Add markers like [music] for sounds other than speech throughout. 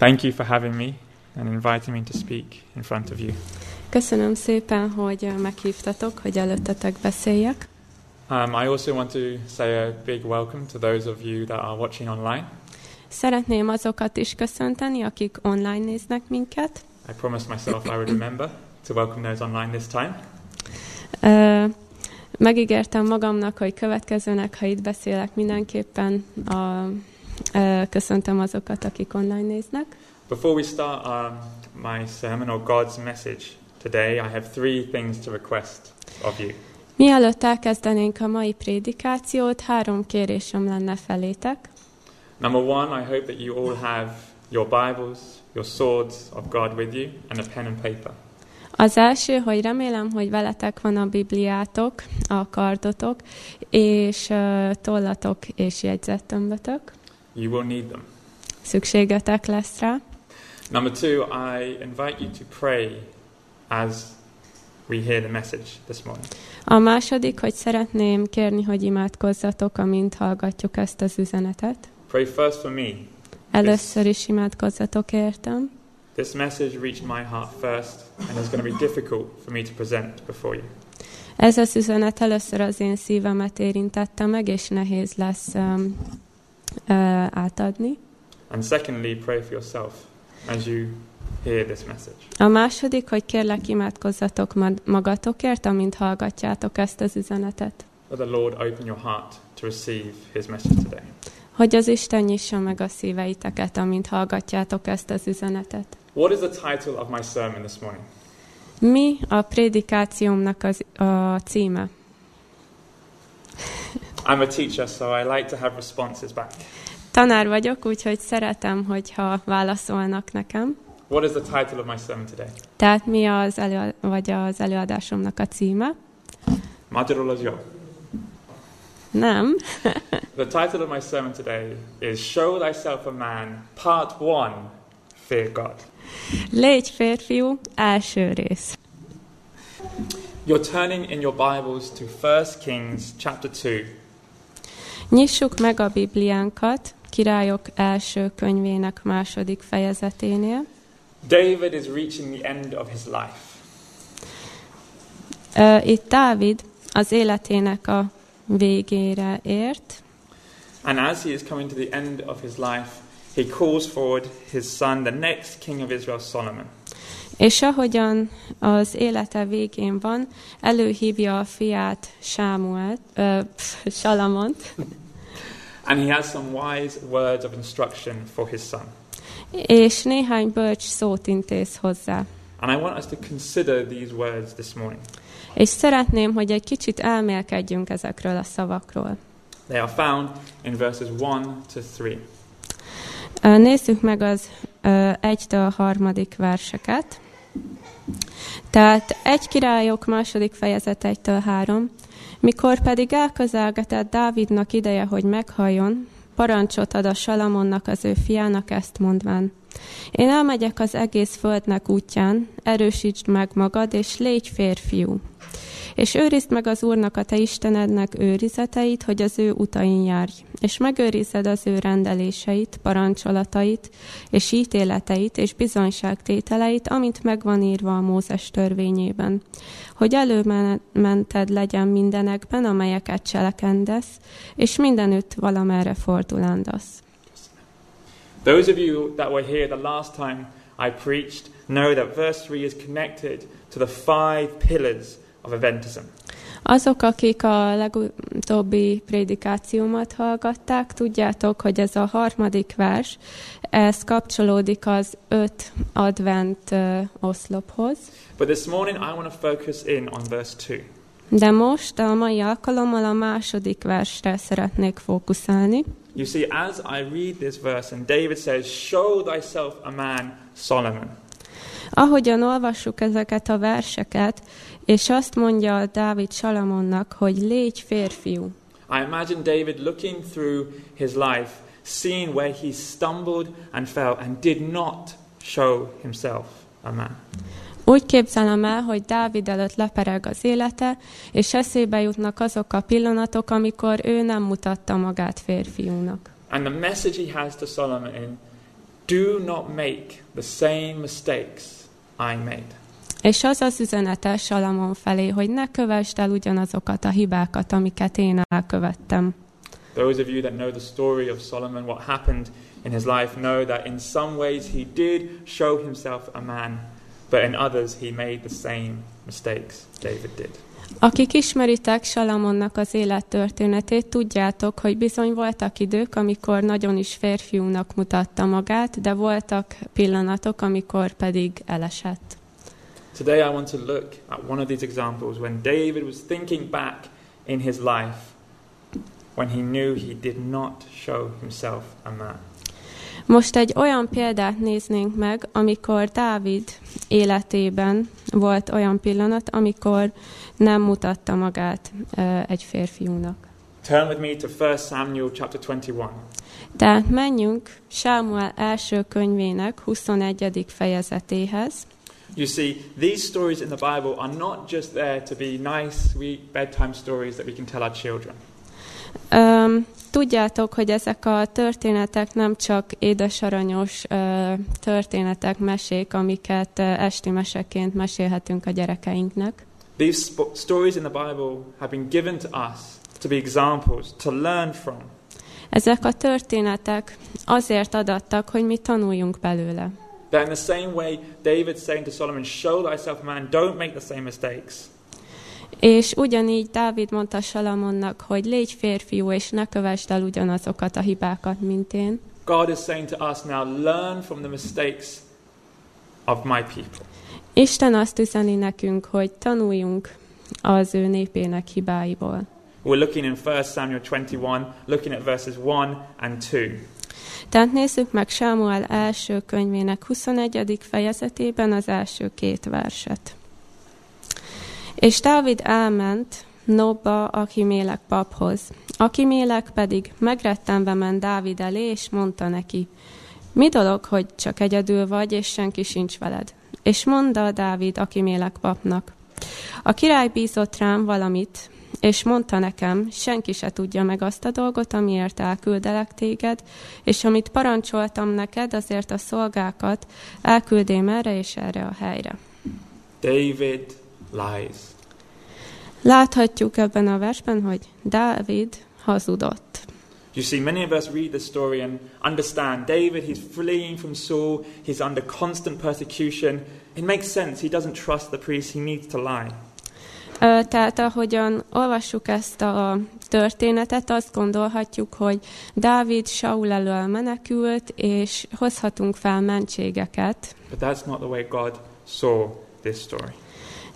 Thank you for having me and inviting me to speak in front of you. Köszönöm szépen, hogy ö, meghívtatok, hogy előttetek beszéljek. Um, I also want to say a big welcome to those of you that are watching online. Szeretném azokat is köszönteni, akik online néznek minket. I promised myself I would remember to welcome those online this time. Ö, Megígértem magamnak, hogy következőnek, ha itt beszélek, mindenképpen a, köszöntöm azokat, akik online néznek. Before we start um, my sermon or God's message today, I have three things to request of you. Mielőtt elkezdenénk a mai prédikációt, három kérésem lenne felétek. Number one, I hope that you all have your Bibles, your swords of God with you, and a pen and paper. Az első, hogy remélem, hogy veletek van a Bibliátok, a kardotok, és ö, tollatok és jegyzettömbötök. You will need them. Szükségetek lesz rá. Number two, I invite you to pray as we hear the message this morning. A második, hogy szeretném kérni, hogy imádkozzatok, amint hallgatjuk ezt az üzenetet. Pray first for me. Először is imádkozzatok értem. This message reached my heart first, and it's going to be difficult for me to present before you. Ez az üzenet először az én szívemet érintette meg, és nehéz lesz um, uh, átadni. And secondly, pray for yourself as you hear this message. A második, hogy kérlek imádkozzatok ma- magatokért, amint hallgatjátok ezt az üzenetet. Let the Lord open your heart to receive His message today. Hogy az Isten nyissa meg a szíveiteket, amint hallgatjátok ezt az üzenetet. What is the title of my sermon this morning? Mi a prédikációmnak az, a címe? I'm a teacher, so I like to have responses back. Tanár vagyok, úgyhogy szeretem, hogyha válaszolnak nekem. What is the title of my sermon today? Tehát mi az, elő, vagy az előadásomnak a címe? Magyarul. Nem. [laughs] [laughs] The title of my sermon today is Show Thyself a Man, Part 1 Fear God. Légy férfiú, első rész. You're turning in your Bibles to 1 Kings chapter 2. Nyissuk meg a Bibliánkat, Királyok első könyvének második fejezeténél. David is reaching the end of his life. Ö, Itt Dávid az életének a végére ért, And as he is coming to the end of his life, he calls forward his son, the next king of Israel, Solomon. és ahogyan az élete végén van, előhívja a fiát Sámuelt, ö, Salamont, And he has some wise words of instruction for his son. és néhány bölcs szót intéz hozzá. And I want us to consider these words this morning. És szeretném, hogy egy kicsit elmélkedjünk ezekről a szavakról. They are found in verses 1 to 3. Ö, Nézzük meg az ö, egytől a harmadik verseket. Tehát egy királyok második fejezet egytől három. Mikor pedig elközelgetett Dávidnak ideje, hogy meghalljon, parancsot ad a Salamonnak az ő fiának ezt mondván. Én elmegyek az egész földnek útján, erősítsd meg magad, és légy férfiú. És őrizd meg az Úrnak a te Istenednek őrizeteit, hogy az ő utain járj, és megőrized az ő rendeléseit, parancsolatait, és ítéleteit, és bizonyságtételeit, amint megvan írva a Mózes törvényében, hogy előmented legyen mindenekben, amelyeket cselekendesz, és mindenütt valamerre fordulandasz. Those of you that were here the last time I preached know that verse 3 is connected to the five pillars of Adventism. Azok, akik a legutóbbi prédikációmat hallgatták, tudjátok, hogy ez a harmadik vers, ez kapcsolódik az öt advent ö, oszlophoz. But this morning I want to focus in on verse 2. De most a mai alkalommal a második versre szeretnék fókuszálni. You see, as I read this verse, and David says, Show thyself a man, Solomon. Ahogyan olvassuk ezeket a verseket, és azt mondja Dávid Salamonnak, hogy légy férfiú. I imagine David looking through his life, seeing where he stumbled and fell and did not show himself a man. Úgy képzelem el, hogy Dávid előtt lepereg az élete, és eszébe jutnak azok a pillanatok, amikor ő nem mutatta magát férfiúnak. And the message he has to Solomon Do not make the same mistakes I made. És az az üzenete Salamon felé, hogy ne kövessd el ugyanazokat a hibákat, amiket én elkövettem. Those of you that know the story of Solomon, what happened in his life, know that in some ways he did show himself a man, but in others he made the same mistakes David did. Akik ismeritek Salamonnak az élettörténetét, tudjátok, hogy bizony voltak idők, amikor nagyon is férfiúnak mutatta magát, de voltak pillanatok, amikor pedig elesett. Today I want to look at one of these examples when David was thinking back in his life when he knew he did not show himself a man. Most egy olyan példát néznénk meg, amikor Dávid életében volt olyan pillanat, amikor nem mutatta magát ö, egy férfiúnak. Turn with me to 1 Samuel chapter 21. Tehát menjünk Sámuel első könyvének 21. fejezetéhez. You see, these stories in the Bible are not just there to be nice, sweet bedtime stories that we can tell our children. Öm, tudjátok, hogy ezek a történetek nem csak édesaranyos ö, történetek, mesék, amiket ö, esti meseként mesélhetünk a gyerekeinknek. These stories in the Bible have been given to us to be examples, to learn from. Ezek a történetek azért adattak, hogy mi tanuljunk belőle. That in the same way, David's saying to Solomon, Show thyself man, don't make the same mistakes. És ugyanígy Dávid mondta Salamonnak, hogy légy férfiú, és ne kövessd el ugyanazokat a hibákat, mint én. God is saying to us now, learn from the mistakes of my people. Isten azt üzeni nekünk, hogy tanuljunk az ő népének hibáiból. We're looking in 1 Samuel 21, looking at verses 1 and 2. Tehát nézzük meg Sámuel első könyvének 21. fejezetében az első két verset. És Dávid elment Nobba Akimélek paphoz. Akimélek pedig megrettenve ment Dávid elé, és mondta neki, mi dolog, hogy csak egyedül vagy, és senki sincs veled? És mondta Dávid Akimélek papnak, a király bízott rám valamit, és mondta nekem, senki se tudja meg azt a dolgot, amiért elküldelek téged, és amit parancsoltam neked, azért a szolgákat elküldém erre és erre a helyre. David lies. Láthatjuk ebben a versben, hogy Dávid hazudott. You see, many of us read the story and understand David, he's fleeing from Saul, he's under constant persecution. It makes sense. He doesn't trust the priest, he needs to lie. Tehát ahogyan olvassuk ezt a történetet, azt gondolhatjuk, hogy Dávid Saul elől menekült, és hozhatunk fel mentségeket, But that's not the way God saw this story.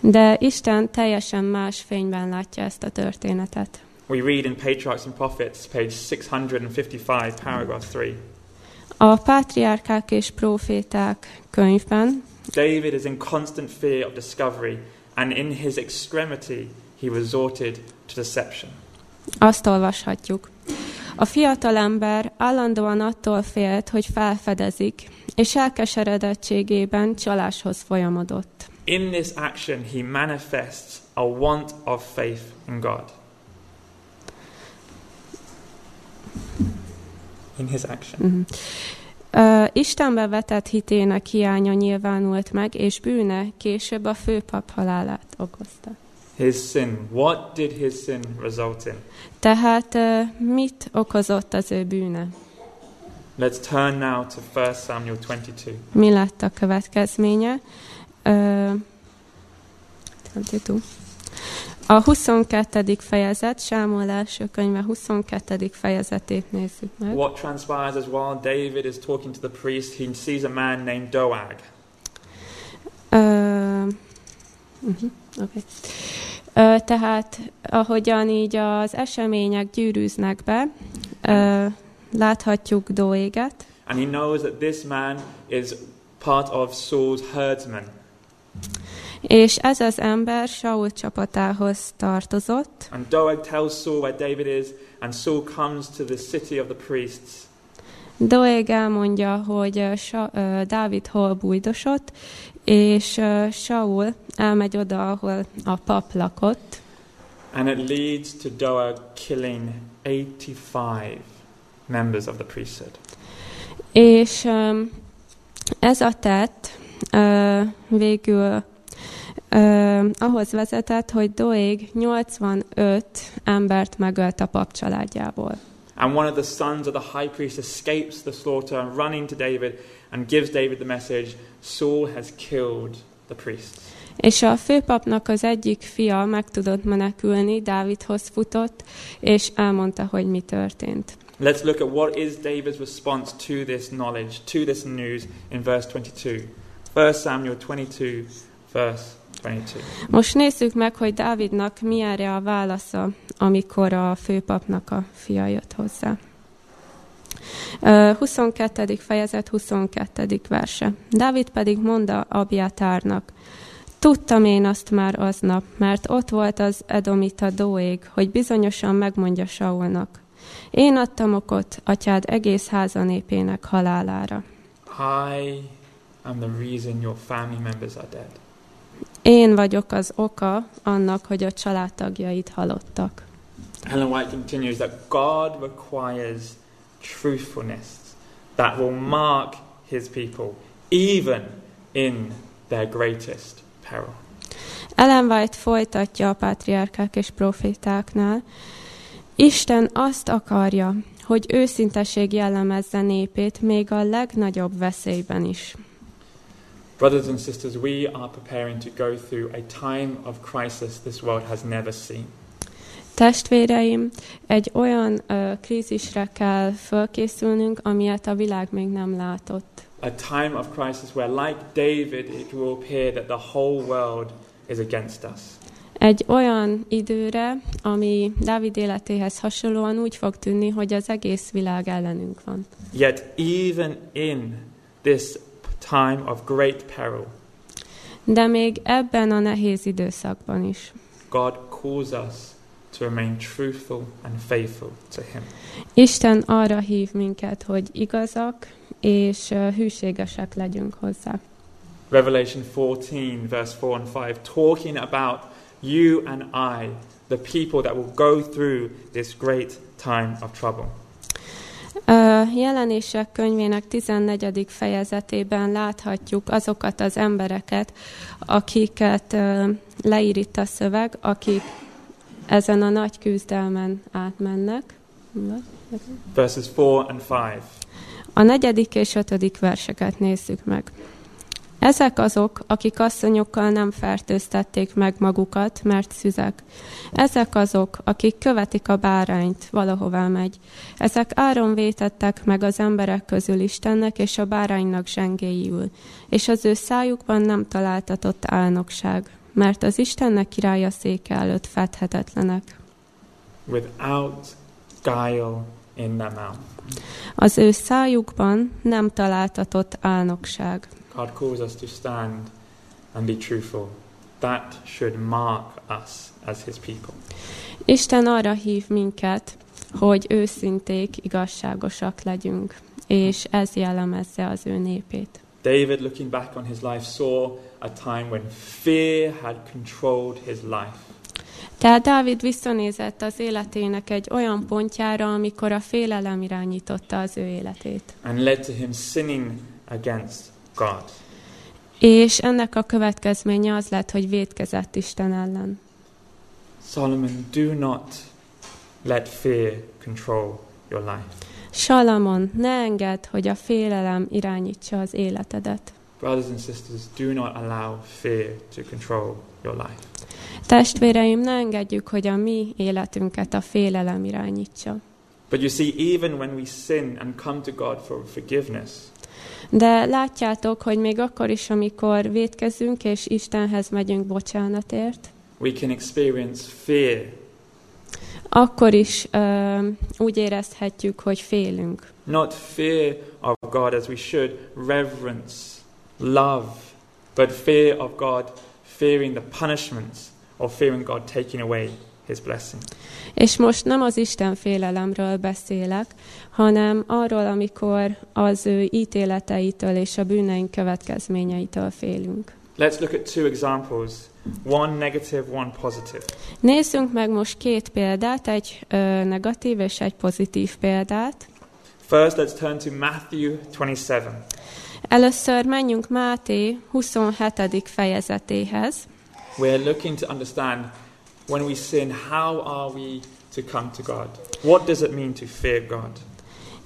de Isten teljesen más fényben látja ezt a történetet. We read in Patriarchs and Prophets, page 655, paragraph 3. A Pátriárkák és Proféták könyvben David is in constant fear of discovery, and in his extremity, he resorted to deception. azt olvashatjuk. A fiatalember állandóan attól félt, hogy felfedezik, és elkeseredettségében csaláshoz folyamodott. In this action, he manifests a want of faith in God. In his action. Mhm. Istenbe vetett hitének hiánya nyilvánult meg, és bűne később a főpap halálát okozta. His sin. What did his sin result in? Tehát mit okozott az ő bűne? Let's turn now to 1 Samuel 22. Mi lett a következménye? Ö, 22. A 22. fejezet, Sámuel első könyve 22. fejezetét nézzük meg. What transpires as while David is talking to the priest, he sees a man named Doag. Ö, uh-huh, okay. Ö, tehát, ahogyan így az események gyűrűznek be, ö, láthatjuk Doéget, And he knows that this man is part of Saul's herdsmen. És ez az ember Saul csapatához tartozott, And Doeg tells Saul where David is, and Saul comes to the city of the priests. Doeg elmondja, hogy Sa, Dávid hol bújdosott, és Saul elmegy oda, ahol a pap lakott, And it leads to Doeg killing 85 members of the priesthood. és ö, Ez a tett ö, végül ö, ahhoz vezetett, hogy Doeg 85 embert megölt a pap családjából. And one of the sons of the high priest escapes the slaughter and running to David and gives David the message Saul has killed the priest. És a főpapnak az egyik fia meg tudott menekülni, Dávidhoz futott, és elmondta, hogy mi történt. Let's look at what is David's response to this knowledge, to this news in verse 22. 1 Samuel 22, verse 22. Most nézzük meg, hogy Dávidnak mi erre a válasza, amikor a főpapnak a fia jött hozzá. Ö, 22. fejezet, 22. verse. Dávid pedig mondta Abjátárnak, Tudtam én azt már aznap, mert ott volt az Edomita Doég, hogy bizonyosan megmondja Saulnak. Én adtam okot atyád egész háza népének halálára. I am the reason your family members are dead. Én vagyok az oka annak, hogy a családtagjaid halottak. Ellen White continues that God requires truthfulness that will mark his people even in their greatest peril. Ellen White folytatja a pátriárkák és profétáknál. Isten azt akarja, hogy őszinteség jellemezze népét még a legnagyobb veszélyben is. Brothers and sisters, we are preparing to go through a time of crisis this world has never seen. Testvéreim, egy olyan ö, krízisre kell fölkészülnünk, amilyet a világ még nem látott. A time of crisis where, like David, it will appear that the whole world is against us. Egy olyan időre, ami Dávid életéhez hasonlóan úgy fog tűnni, hogy az egész világ ellenünk van. Yet, even in this time of great peril, De még ebben a nehéz időszakban is. God calls us to remain truthful and faithful to Him. Isten arra hív minket, hogy igazak és hűségesek legyünk hozzá. Revelation 14, verse 4 and 5, talking about you and I, the people that will go through this great time of trouble. Jelenések könyvének 14. fejezetében láthatjuk azokat az embereket, akiket leír itt a szöveg, akik ezen a nagy küzdelmen átmennek. Verses 4 and 5. A negyedik és ötödik verseket nézzük meg. Ezek azok, akik asszonyokkal nem fertőztették meg magukat, mert szüzek. Ezek azok, akik követik a bárányt, valahová megy. Ezek áron vétettek meg az emberek közül Istennek és a báránynak zsengéjül, és az ő szájukban nem találtatott álnokság, mert az Istennek királya széke előtt fedhetetlenek. Without guile in their mouth. Az ő szájukban nem találtatott álnokság. God calls us to stand and be truthful. That should mark us as His people. Isten arra hív minket, hogy őszinték, igazságosak legyünk, és ez jellemezze az ő népét. David, looking back on his life, saw a time when fear had controlled his life. Tehát Dávid visszanézett az életének egy olyan pontjára, amikor a félelem irányította az ő életét. and led to him sinning against God. És ennek a következménye az lett, hogy védkezett Isten ellen. Solomon, do not let fear control your life. Salamon, ne engedd, hogy a félelem irányítsa az életedet. Brothers and sisters, do not allow fear to control your life. Testvéreim, ne engedjük, hogy a mi életünket a félelem irányítsa. But you see, even when we sin and come to God for forgiveness, De látjátok, hogy még akkor is, amikor védkezünk és Istenhez megyünk bocsánatért, we can experience fear akkor is ö, úgy érezhetjük, hogy félünk. Not fear of God as we should, reverence, love, but fear of God, fearing the punishments, or fearing God taking away his blessing. És most nem az Isten félelemről beszélek, hanem arról, amikor az ő ítéleteitől és a bűneink következményeitől félünk. Let's look at two examples one negative, one positive. Nézzünk meg most két példát, egy ö, negatív és egy pozitív példát. First, let's turn to Matthew 27. Először menjünk Máté 27. fejezetéhez. We're looking to understand when we sin, how are we to come to God? What does it mean to fear God?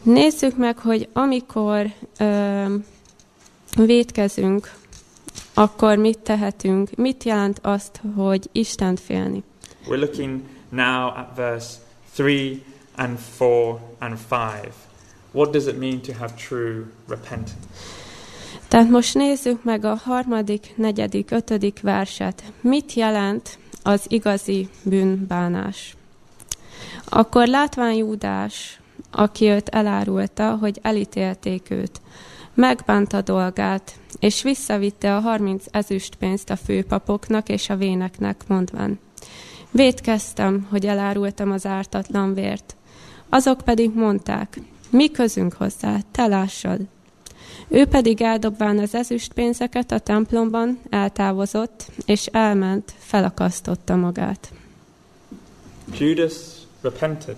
Nézzük meg, hogy amikor ö, védkezünk, akkor mit tehetünk, mit jelent azt, hogy Istent félni. We're looking now at verse 3 and 4 and 5. What does it mean to have true repentance? Tehát most nézzük meg a harmadik, negyedik, ötödik verset. Mit jelent az igazi bűnbánás? Akkor látván Júdás, aki őt elárulta, hogy elítélték őt, megbánta dolgát, és visszavitte a harminc ezüstpénzt a főpapoknak és a véneknek, mondván. Védkeztem, hogy elárultam az ártatlan vért. Azok pedig mondták, mi közünk hozzá, te lássad. Ő pedig eldobván az ezüstpénzeket a templomban eltávozott, és elment, felakasztotta magát. Judas repented.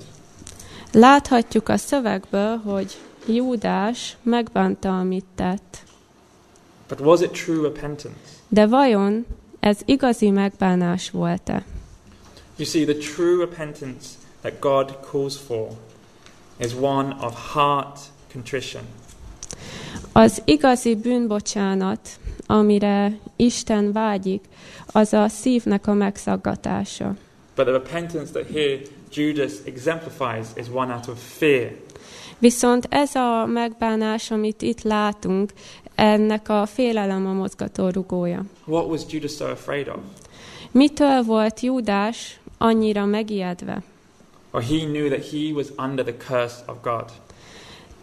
Láthatjuk a szövegből, hogy Júdás megbánta, amit tett. But was it true repentance? De vajon ez igazi megbánás volt-e? You see, the true repentance that God calls for is one of heart contrition. Az igazi bűnbocsánat, amire Isten vágyik, az a szívnek a megszaggatása. But the repentance that here Judas exemplifies is one out of fear. Viszont ez a megbánás, amit itt látunk, ennek a félelem a mozgató rugója. What was Judas so afraid of? Mitől volt Júdás annyira megijedve? Or he knew that he was under the curse of God.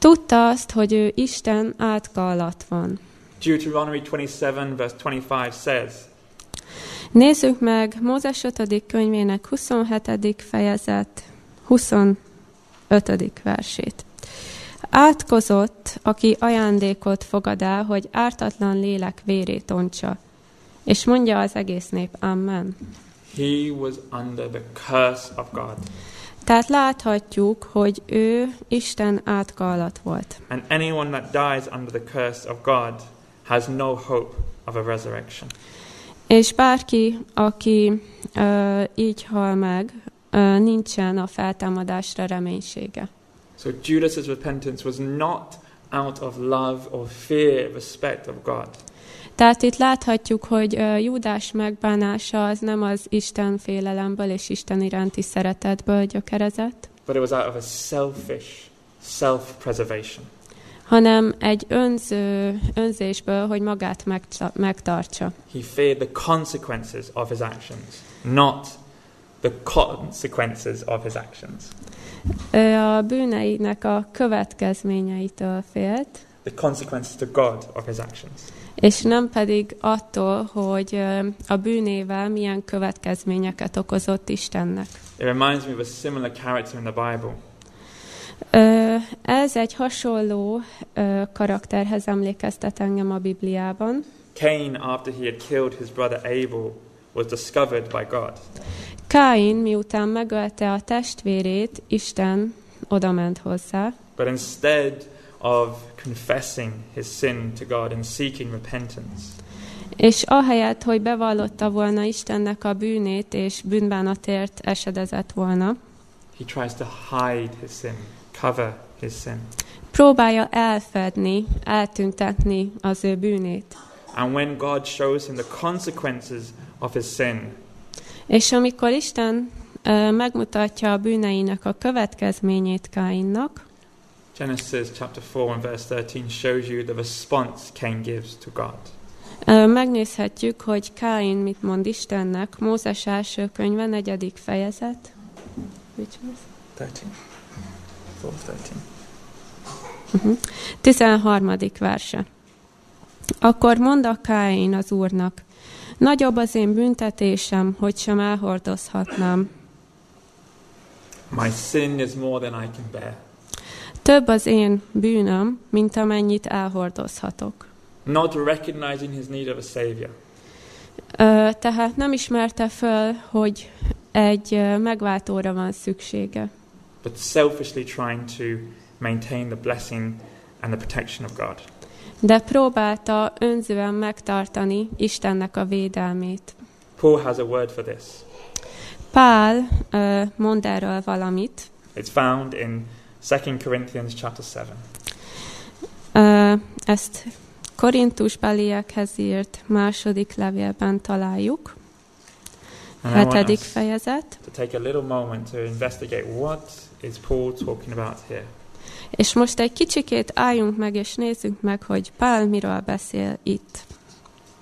Tudta azt, hogy ő Isten átka alatt van. Deuteronomy 27, verse 25 says, Nézzük meg Mózes 5. könyvének 27. fejezet 25. versét. Átkozott, aki ajándékot fogad el, hogy ártatlan lélek vérét ontsa. És mondja az egész nép, Amen. He was under the curse of God. Tehát láthatjuk, hogy ő Isten átka alatt volt. And anyone that dies under the curse of God has no hope of a resurrection. És bárki, aki ö, így hal meg, ö, nincsen a feltámadásra reménysége. So Judas's repentance was not out of love or fear, respect of God. Tehát itt láthatjuk, hogy Júdás megbánása az nem az Isten félelemből és Isten iránti szeretetből gyökerezett, but it was out of a selfish self-preservation. hanem egy önző, önzésből, hogy magát megta- megtartsa. He feared the consequences of his actions, not the consequences of his actions. Ő a bűneinek a következményeitől félt, The consequences to God of his actions. És nem pedig attól, hogy a bűnével milyen következményeket okozott Istennek. It reminds me of a similar character in the Bible. Ez egy hasonló karakterhez emlékeztet engem a Bibliában. Cain, after he had killed his brother Abel, was discovered by God. Káin, miután megölte a testvérét, Isten odament hozzá, But instead of confessing his sin to God and seeking repentance, és ahelyett, hogy bevallotta volna Istennek a bűnét, és bűnbánatért esedezett volna, he tries to hide his sin, cover his sin. próbálja elfedni, eltüntetni az ő bűnét. And when God shows him the consequences of his sin, És amikor Isten ö, megmutatja a bűneinek a következményét Káinnak, Genesis chapter 4 and verse 13 shows you the response Cain gives to God. Megnézhetjük, hogy Káin mit mond Istennek. Mózes első könyve, negyedik fejezet. Which was? 13. 4 13. Uh-huh. 13. verse. Akkor mond a Káin az Úrnak, nagyobb az én büntetésem, hogy sem elhordozhatnám. My sin is more than I can bear. Több az én bűnöm, mint amennyit elhordozhatok. Not recognizing his need of a savior, tehát nem ismerte föl, hogy egy megváltóra van szüksége, but selfishly trying to maintain the blessing and the protection of God. de próbálta önzően megtartani Istennek a védelmét. Paul has a word for this. Pál ö, mond erről valamit. It's found in 2 Corinthians chapter 7. Ö, ezt Korintus beliekhez írt második levélben találjuk, hetedik fejezet. to take a little moment to investigate what is Paul talking about here. És most egy kicsikét álljunk meg, és nézzük meg, hogy Pál miről beszél itt.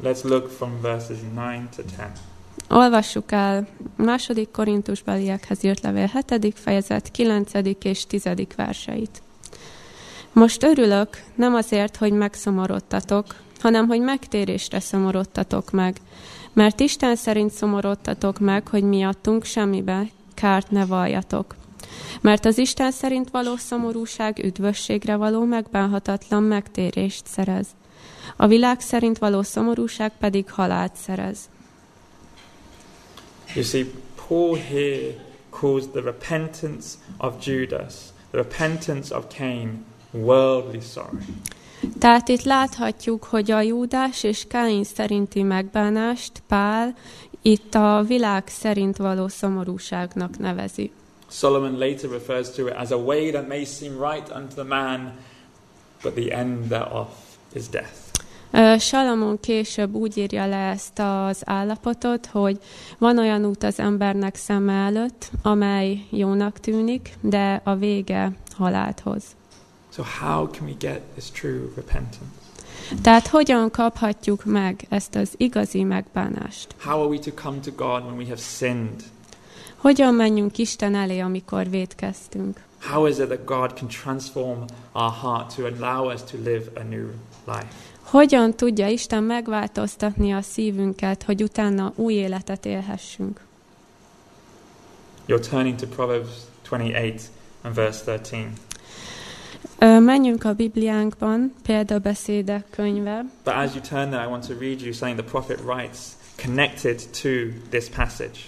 Let's look from verses 9 to 10. Olvassuk el második Korintus beliekhez írt levél 7. fejezet 9. és 10. verseit. Most örülök, nem azért, hogy megszomorodtatok, hanem hogy megtérésre szomorodtatok meg, mert Isten szerint szomorodtatok meg, hogy miattunk semmibe kárt ne valljatok. Mert az Isten szerint való szomorúság üdvösségre való megbánhatatlan megtérést szerez. A világ szerint való szomorúság pedig halált szerez. You see, Paul here calls the repentance of Judas, the repentance of Cain, worldly sorrow. Tehát itt láthatjuk, hogy a Júdás és Káin szerinti megbánást Pál itt a világ szerint való szomorúságnak nevezi. Solomon later refers to it as a way that may seem right unto the man, but the end thereof is death. Salamon később úgy írja le ezt az állapotot, hogy van olyan út az embernek szeme előtt, amely jónak tűnik, de a vége halált hoz. So, how can we get this true repentance? Tehát hogyan kaphatjuk meg ezt az igazi megbánást? How are we to come to God when we have sinned? Hogyan menjünk Isten elé, amikor védkeztünk? How is it that God can transform our heart to allow us to live a new life? Hogyan tudja Isten megváltoztatni a szívünket, hogy utána új életet élhessünk? You're turning to Proverbs 28 and verse 13. Ö, Menjünk a Bibliánkban, példabeszédek könyve, But as you turn there, I want to read you something the prophet writes connected to this passage.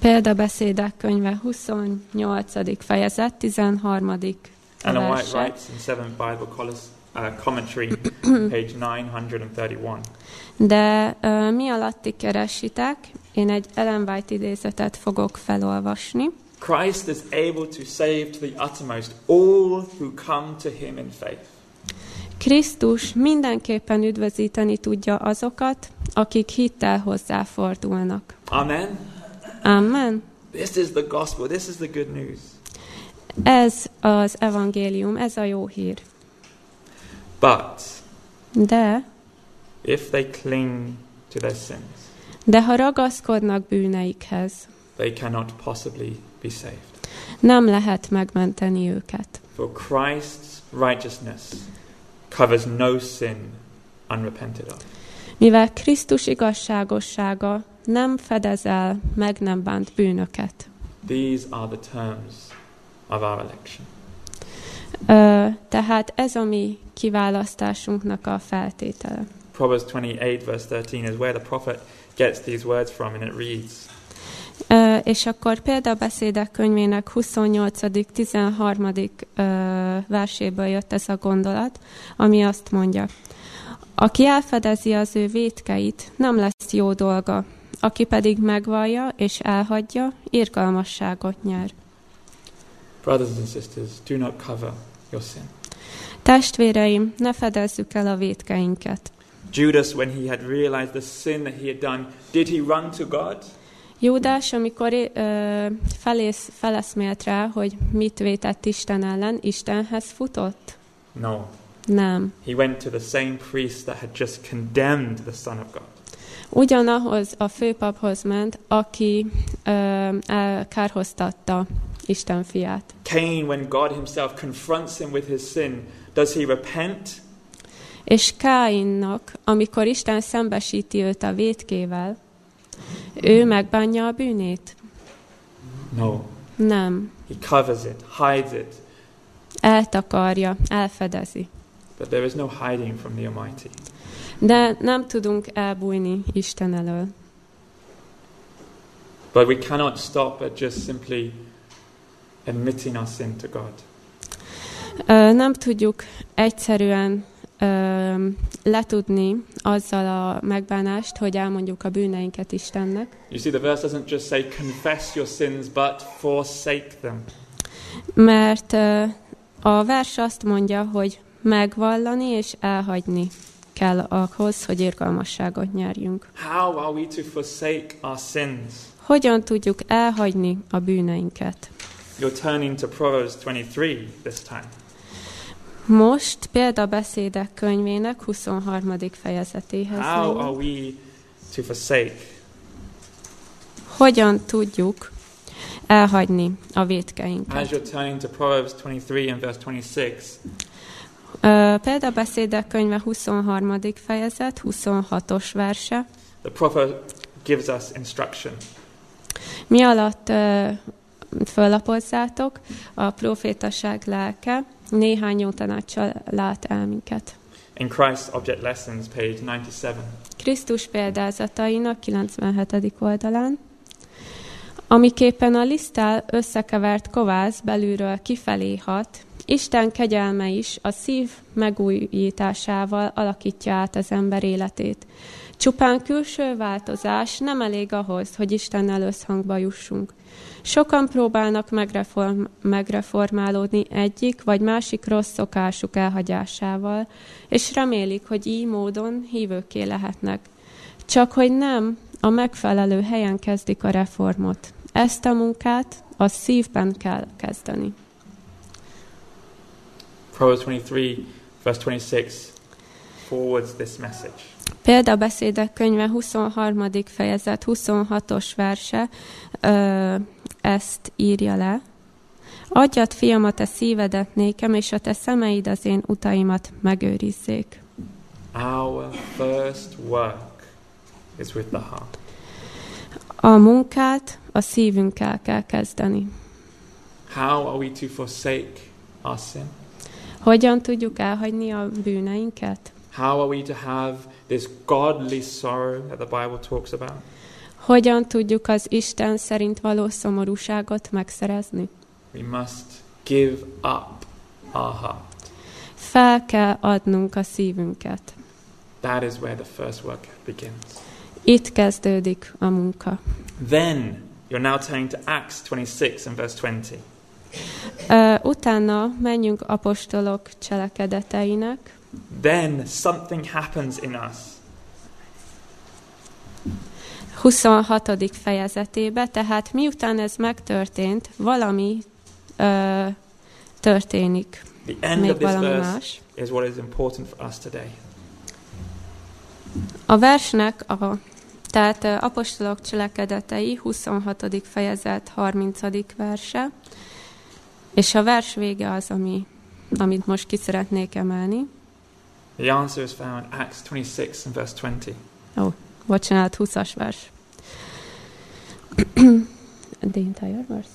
példabeszédek könyve 28. fejezet, 13. Ellen White verse. writes in Seventh Bible Collis, uh, Commentary, [clears throat] page 931. De ö, mi alatti keresitek? Én egy Ellen White idézetet fogok felolvasni. Christ is able to save to the uttermost all who come to him in faith. Krisztus mindenképpen üdvözíteni tudja azokat, akik hittel hozzáfordulnak. Amen. Amen. This is the gospel. This is the good news. Ez az evangélium, ez a jó hír. But De, if they cling to their sins, de ha ragaszkodnak bűneikhez, they cannot possibly be saved. nem lehet megmenteni őket. For Christ's righteousness covers no sin unrepented of. Mivel Krisztus igazságossága nem fedez el meg nem bánt bűnöket. These are the terms of our election. Ö, tehát ez a mi kiválasztásunknak a feltétele. Proverbs 28, verse 13 is where the prophet gets these words from, and it reads Ö, és akkor példabeszédek könyvének 28.-13. ö, verséből jött ez a gondolat, ami azt mondja, aki elfedezi az ő vétkeit, nem lesz jó dolga, aki pedig megvallja és elhagyja, irgalmasságot nyer. Brothers and sisters, do not cover your sin. Testvéreim, ne fedezzük el a vétkeinket. Judas, when he had realized the sin that he had done, did he run to God? Júdás, amikor ö, felész, feleszmélt rá, hogy mit vétett Isten ellen, Istenhez futott? No. Nem. He went to the same priest that had just condemned the Son of God. Ugyanahoz a főpaphoz ment, aki ö, elkárhoztatta Isten fiát. Cain, when God himself confronts him with his sin, does he repent? És Káinnak, amikor Isten szembesíti őt a vétkével, ő megbánja a bűnét? No. Nem. He covers it, hides it. Eltakarja, elfedezi. But there is no hiding from the Almighty. De nem tudunk elbújni Isten elől. But we cannot stop at just simply admitting our sin to God. Nem tudjuk egyszerűen letudni azzal a megbánást, hogy elmondjuk a bűneinket Istennek. You see, the verse doesn't just say confess your sins, but forsake them. Mert a vers azt mondja, hogy megvallani és elhagyni kell ahhoz, hogy irgalmasságot nyerjünk. How are we to forsake our sins? Hogyan tudjuk elhagyni a bűneinket? You're turning to Proverbs 23 this time. Most példabeszédek könyvének 23. fejezetéhez. How are we to forsake? Hogyan tudjuk elhagyni a vétkeinket? As you're turning to Proverbs 23 and verse 26, Ö, Példabeszédek könyve 23. fejezet, 26-os verse. the prophet gives us instruction. Mi alatt ö, föllapozzátok, a profétaság lelke néhány jó tanácssal lát el minket. In Christ's Object Lessons, page 97. Krisztus példázatainak 97. oldalán. Amiképpen a lisztál összekevert kovász belülről kifelé hat, Isten kegyelme is a szív megújításával alakítja át az ember életét. Csupán külső változás nem elég ahhoz, hogy Istennel összhangba jussunk. Sokan próbálnak megreform, megreformálódni egyik vagy másik rossz szokásuk elhagyásával, és remélik, hogy így módon hívőké lehetnek. Csak hogy nem a megfelelő helyen kezdik a reformot. Ezt a munkát a szívben kell kezdeni. Proverbs 23, verse 26 forwards this message. Példabeszédek könyve 23. fejezet 26-os verse ö, ezt írja le. Adjad, fiam, a te szívedet nékem, és a te szemeid az én utaimat megőrizzék. Our first work is with the heart. A munkát a szívünkkel kell kezdeni. How are we to forsake our sin? Hogyan tudjuk elhagyni a bűneinket? How are we to have this godly sorrow that the Bible talks about? Hogyan tudjuk az Isten szerint való szomorúságot megszerezni? We must give up our heart. Fel kell adnunk a szívünket. That is where the first work begins. Itt kezdődik a munka. Then you're now turning to Acts 26 and verse 20. Ö, utána menjünk apostolok cselekedeteinek. Then something happens in us. 26. fejezetébe, tehát miután ez megtörtént, valami ö, történik, The end még of this valami verse más. is what is important for us today. A versnek a tehát apostolok cselekedetei 26. fejezet 30. verse, és a vers vége az, ami, amit most ki szeretnék emelni. The answer is found Acts 26 and verse 20. Bocsánat, 20-as vers. [clears throat] The entire verse?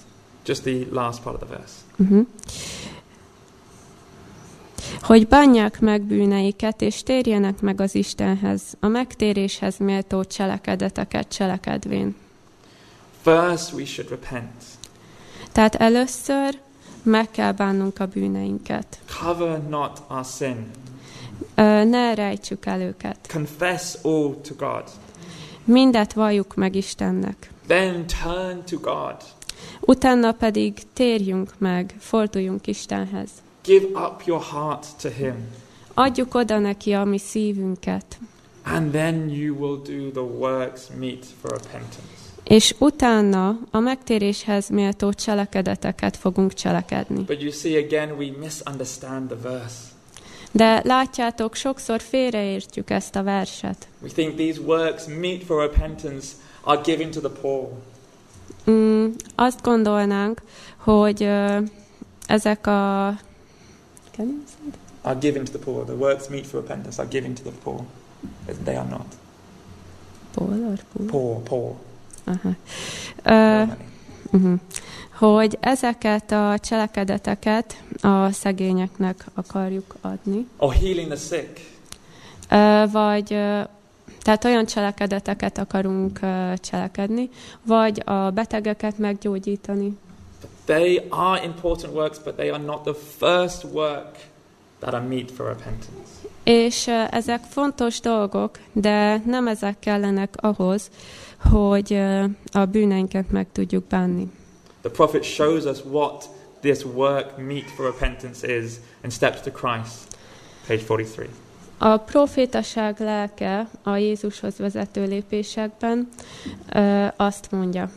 Just the last part of the verse. Uh-huh. Hogy bánják meg bűneiket, és térjenek meg az Istenhez, a megtéréshez méltó cselekedeteket cselekedvén. First, we should repent. Tehát először meg kell bánnunk a bűneinket. Cover not our sin. Ö, ne rejtsük el őket. Confess all to God. Mindet valljuk meg Istennek. Then turn to God. Utána pedig térjünk meg, forduljunk Istenhez. Give up your heart to Him. Adjuk oda neki a mi szívünket. And then you will do the works meet for repentance. És utána a megtéréshez méltó cselekedeteket fogunk cselekedni. But you see, again, we misunderstand the verse. De látjátok, sokszor félreértjük ezt a verset. We think these works meet for repentance are given to the poor. Mm, azt gondolnánk, hogy ö, ezek a... Are given to the poor. The works meet for repentance are given to the poor. They are not. Paul or Paul? Poor, poor. Aha. Money. uh-huh. Hogy ezeket a cselekedeteket a szegényeknek akarjuk adni. Or healing the sick. Ö, vagy ö, tehát olyan cselekedeteket akarunk cselekedni, vagy a betegeket meggyógyítani. They are important works, but they are not the first work that are meet for repentance. És ezek fontos dolgok, de nem ezek kellenek ahhoz, hogy a bűneinket meg tudjuk bánni. The prophet shows us what this work meet for repentance is in Steps to Christ, page 43. A profétaság lelke a Jézushoz vezető lépésekben ö, azt mondja,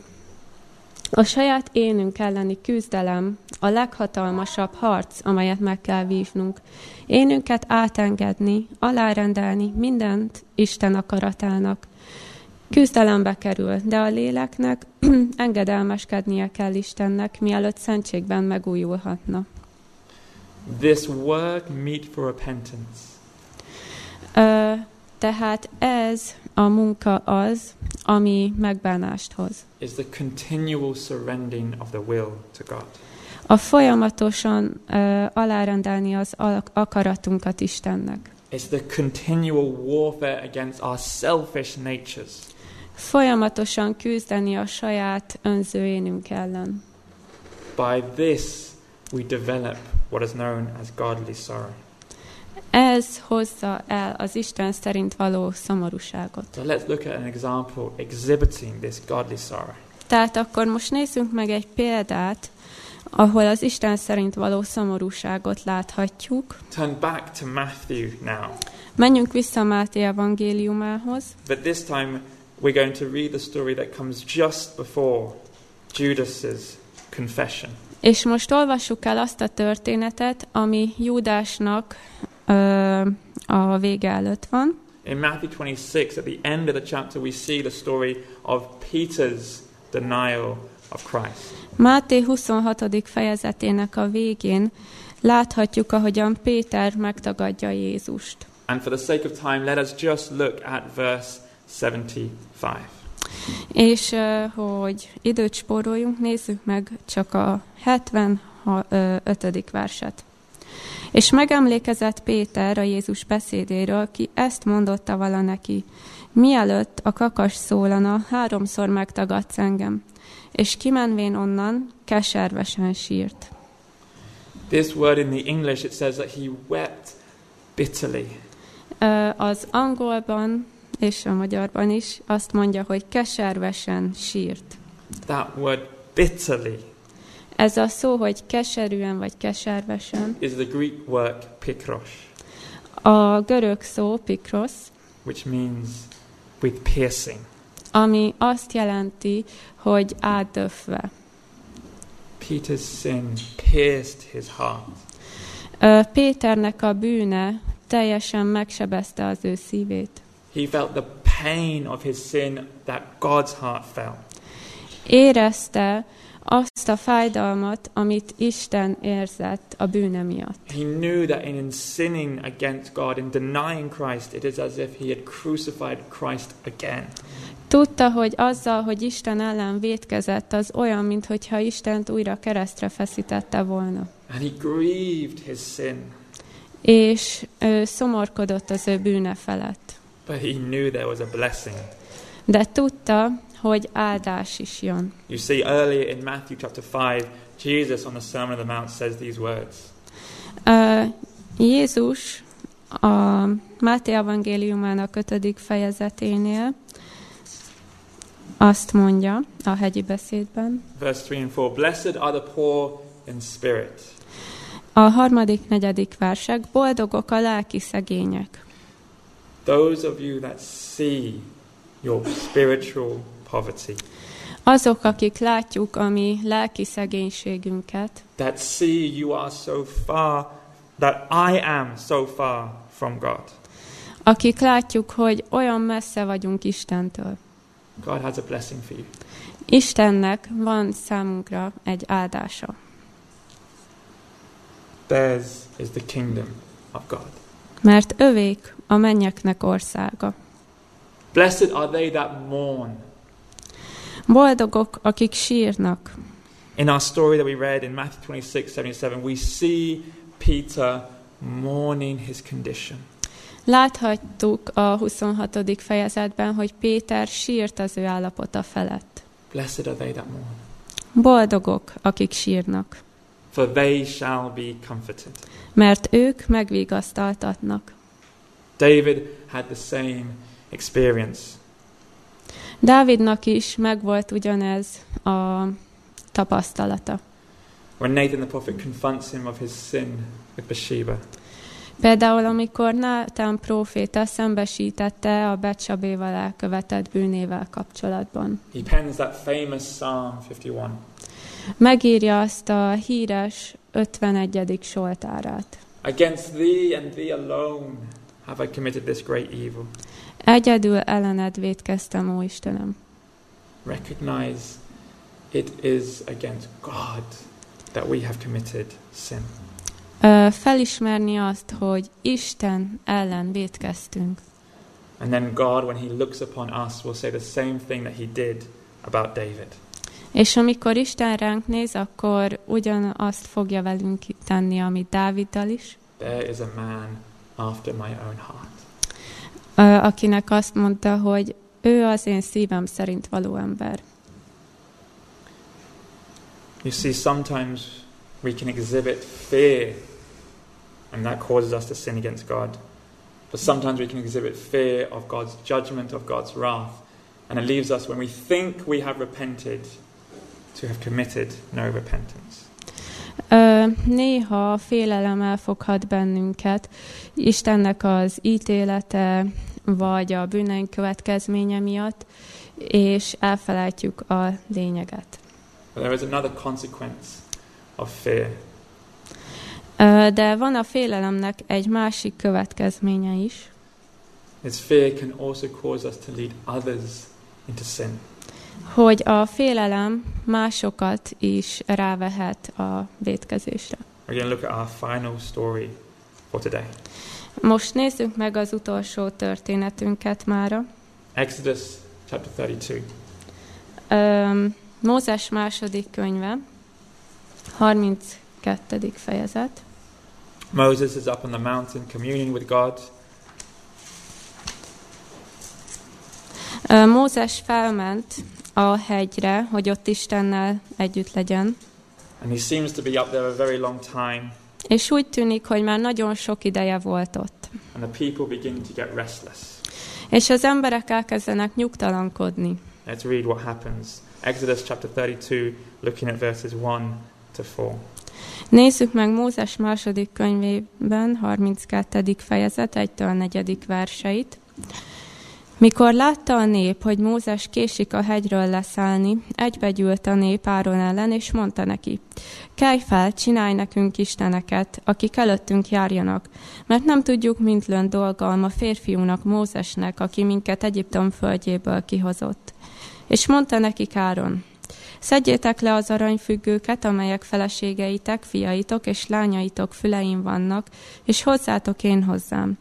a saját énünk elleni küzdelem a leghatalmasabb harc, amelyet meg kell vívnunk. Énünket átengedni, alárendelni mindent Isten akaratának. Küzdelembe kerül, de a léleknek [clears throat] engedelmeskednie kell Istennek, mielőtt szentségben megújulhatna. This work meet for repentance Ö, tehát ez a munka az, ami megbánást hoz. is the continual surrendering of the will to God. A folyamatosan ö, alárendelni az akaratunkat Istennek. It's the continual warfare against our selfish natures. Folyamatosan küzdeni a saját önző énünk ellen. By this, we develop what is known as godly sorrow. Ez hozza el az Isten szerint való szomorúságot. So let's look at an example exhibiting this godly sorrow. Tehát akkor most nézzünk meg egy példát, ahol az Isten szerint való szomorúságot láthatjuk. Turn back to Matthew now. Menjünk vissza Máté evangéliumához, But this time, we're going to read the story that comes just before Judas's confession. és most olvassuk el azt a történetet, ami Júdásnak a vége előtt van. In Matthew 26, at the end of the chapter, we see the story of Peter's denial of Christ. Máté 26. fejezetének a végén láthatjuk, ahogyan Péter megtagadja Jézust. And for the sake of time, let us just look at verse 75. És hogy időt spóroljunk, nézzük meg csak a 75. verset. És megemlékezett Péter a Jézus beszédéről, ki ezt mondotta vala neki. Mielőtt a kakas szólana, háromszor megtagadsz engem. És kimenvén onnan, keservesen sírt. This word in the English, it says that he wept bitterly. Az angolban és a magyarban is azt mondja, hogy keservesen sírt. That word bitterly Ez a szó, hogy keserűen vagy keservesen, is the Greek word pikros, a görög szó pikros, which means with piercing. ami azt jelenti, hogy átdöfve. Peter's sin pierced his heart. Péternek a bűne teljesen megsebezte az ő szívét. He felt the pain of his sin that God's heart felt. Érezte azt a fájdalmat, amit Isten érzett a bűne miatt. He knew that in sinning against God, in denying Christ, it is as if he had crucified Christ again. Tudta, hogy azzal, hogy Isten ellen vétkezett, az olyan, mintha Istent újra keresztre feszítette volna. And he grieved his sin, És ő szomorkodott az ő bűne felett. but he knew there was a blessing. De tudta, hogy áldás is jön. You see, earlier in Matthew chapter 5, Jesus on the Sermon on the Mount says these words. Ö, Jézus a Máté evangéliumának ötödik fejezeténél azt mondja a hegyi beszédben, Verse 3 and 4 Blessed are the poor in spirit, a harmadik, negyedik versek, boldogok a lelki szegények, those of you that see your spiritual poverty, azok, akik látjuk a mi lelki szegénységünket, that see you are so far, that I am so far from God. akik látjuk, hogy olyan messze vagyunk Istentől. God has a blessing for you. Istennek van számunkra egy áldása. Theirs is the kingdom of God. Mert övék a mennyeknek országa. Blessed are they that mourn. Boldogok, akik sírnak. In our story that we read in Matthew 26 77, we see Peter mourning his condition. Láthattuk a 26. fejezetben, hogy Péter sírt az ő állapota felett. Blessed are they that mourn, Boldogok, akik sírnak, for they shall be comforted. mert ők megvigasztaltatnak. David had the same experience. Dávidnak is megvolt ugyanez a tapasztalata. When Nathan the prophet confronts him of his sin with Bathsheba, Például, amikor Nátán próféta szembesítette a Becsabéval elkövetett bűnével kapcsolatban. he pens that famous Psalm 51. Megírja azt a híres 51. soltárát. Against thee and thee alone have I committed this great evil. Egyedül ellened védkeztem, ó Istenem. Recognize it is against God that we have committed sin. Ö, felismerni azt, hogy Isten ellen védkeztünk. And then God, when He looks upon us, will say the same thing that He did about David. És amikor Isten ránk néz, akkor ugyanazt fogja velünk tenni, amit Dáviddal is, There is a man after my own heart. Akinek azt mondta, hogy ő az én szívem szerint való ember. You see, sometimes we can exhibit fear, and that causes us to sin against God. But sometimes we can exhibit fear of God's judgment, of God's wrath, and it leaves us, when we think we have repented, to have committed no repentance. Ö, néha félelem elfoghat bennünket, Istennek az ítélete, vagy a bűneink következménye miatt, és elfelejtjük a lényeget. There is another consequence of fear, Ö, de van a félelemnek egy másik következménye is, is fear can also cause us to lead others into sin. Hogy a félelem másokat is rávehet a védkezésre. We're going to look at our final story for today. Most nézzük meg az utolsó történetünket mára. Exodus chapter 32. Ö, Mózes második könyve, 32. fejezet. Moses is up on the mountain communing with God. Mózes felment a hegyre, hogy ott Istennel együtt legyen, And he seems to be up there a very long time. és úgy tűnik, hogy már nagyon sok ideje volt ott. And the people begin to get restless. És az emberek elkezdenek nyugtalankodni. Let's read what happens. Exodus chapter 32, looking at verses 1 to 4. Nézzük meg Mózes második könyvében, 32. fejezet, 1-től 4. verseit. Mikor látta a nép, hogy Mózes késik a hegyről leszállni, egybegyűlt a nép Áron ellen, és mondta neki, kelj fel, csinálj nekünk isteneket, akik előttünk járjanak, mert nem tudjuk, mint lön dolgalma férfiúnak Mózesnek, aki minket Egyiptom földjéből kihozott. És mondta nekik Áron, Szedjétek le az aranyfüggőket, amelyek feleségeitek, fiaitok és lányaitok fülein vannak, és hozzátok én hozzám.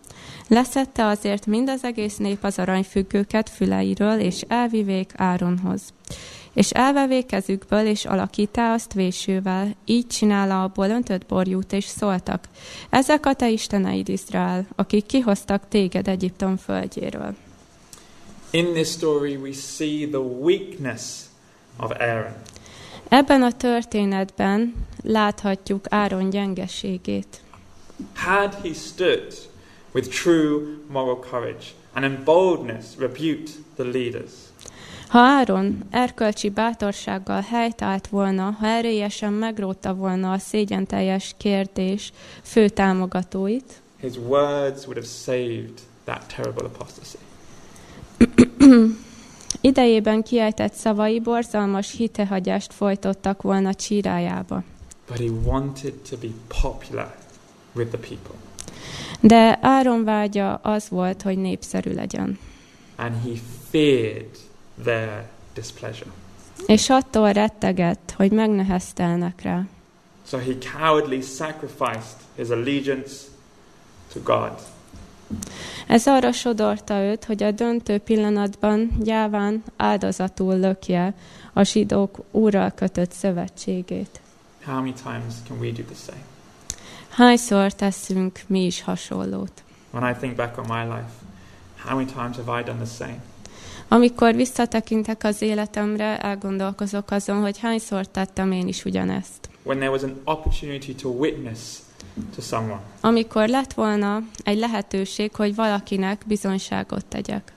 Leszette azért mind az egész nép az aranyfüggőket füleiről, és elvivék Áronhoz. És elvevék kezükből, és alakítá azt vésővel, így csinálta abból öntött borjút, és szóltak. Ezek a te isteneid, Izrael, akik kihoztak téged Egyiptom földjéről. In this story, we see the weakness of Aaron. Ebben a történetben láthatjuk Áron gyengeségét. Had he stood with true moral courage and in boldness rebuked the leaders, Ha Áron erkölcsi bátorsággal helytált volna, ha erélyesen megrótta volna a szégyenteljes kérdés fő támogatóit, his words would have saved that terrible apostasy. [clears throat] idejében kiejtett szavai borzalmas hitehagyást folytottak volna csírájába. But he wanted to be popular with the people. De Áron vágya az volt, hogy népszerű legyen. And he feared their displeasure. És attól rettegett, hogy megneheztelnek rá. So he cowardly sacrificed his allegiance to God. Ez arra sodorta őt, hogy a döntő pillanatban gyáván áldozatul lökje a zsidók úrral kötött szövetségét. How many times can we do the same? Hányszor teszünk mi is hasonlót? When I think back on my life, how many times have I done the same? Amikor visszatekintek az életemre, elgondolkozok azon, hogy hányszor tettem én is ugyanezt. When there was an opportunity to witness to someone. amikor lett volna egy lehetőség, hogy valakinek bizonyságot tegyek.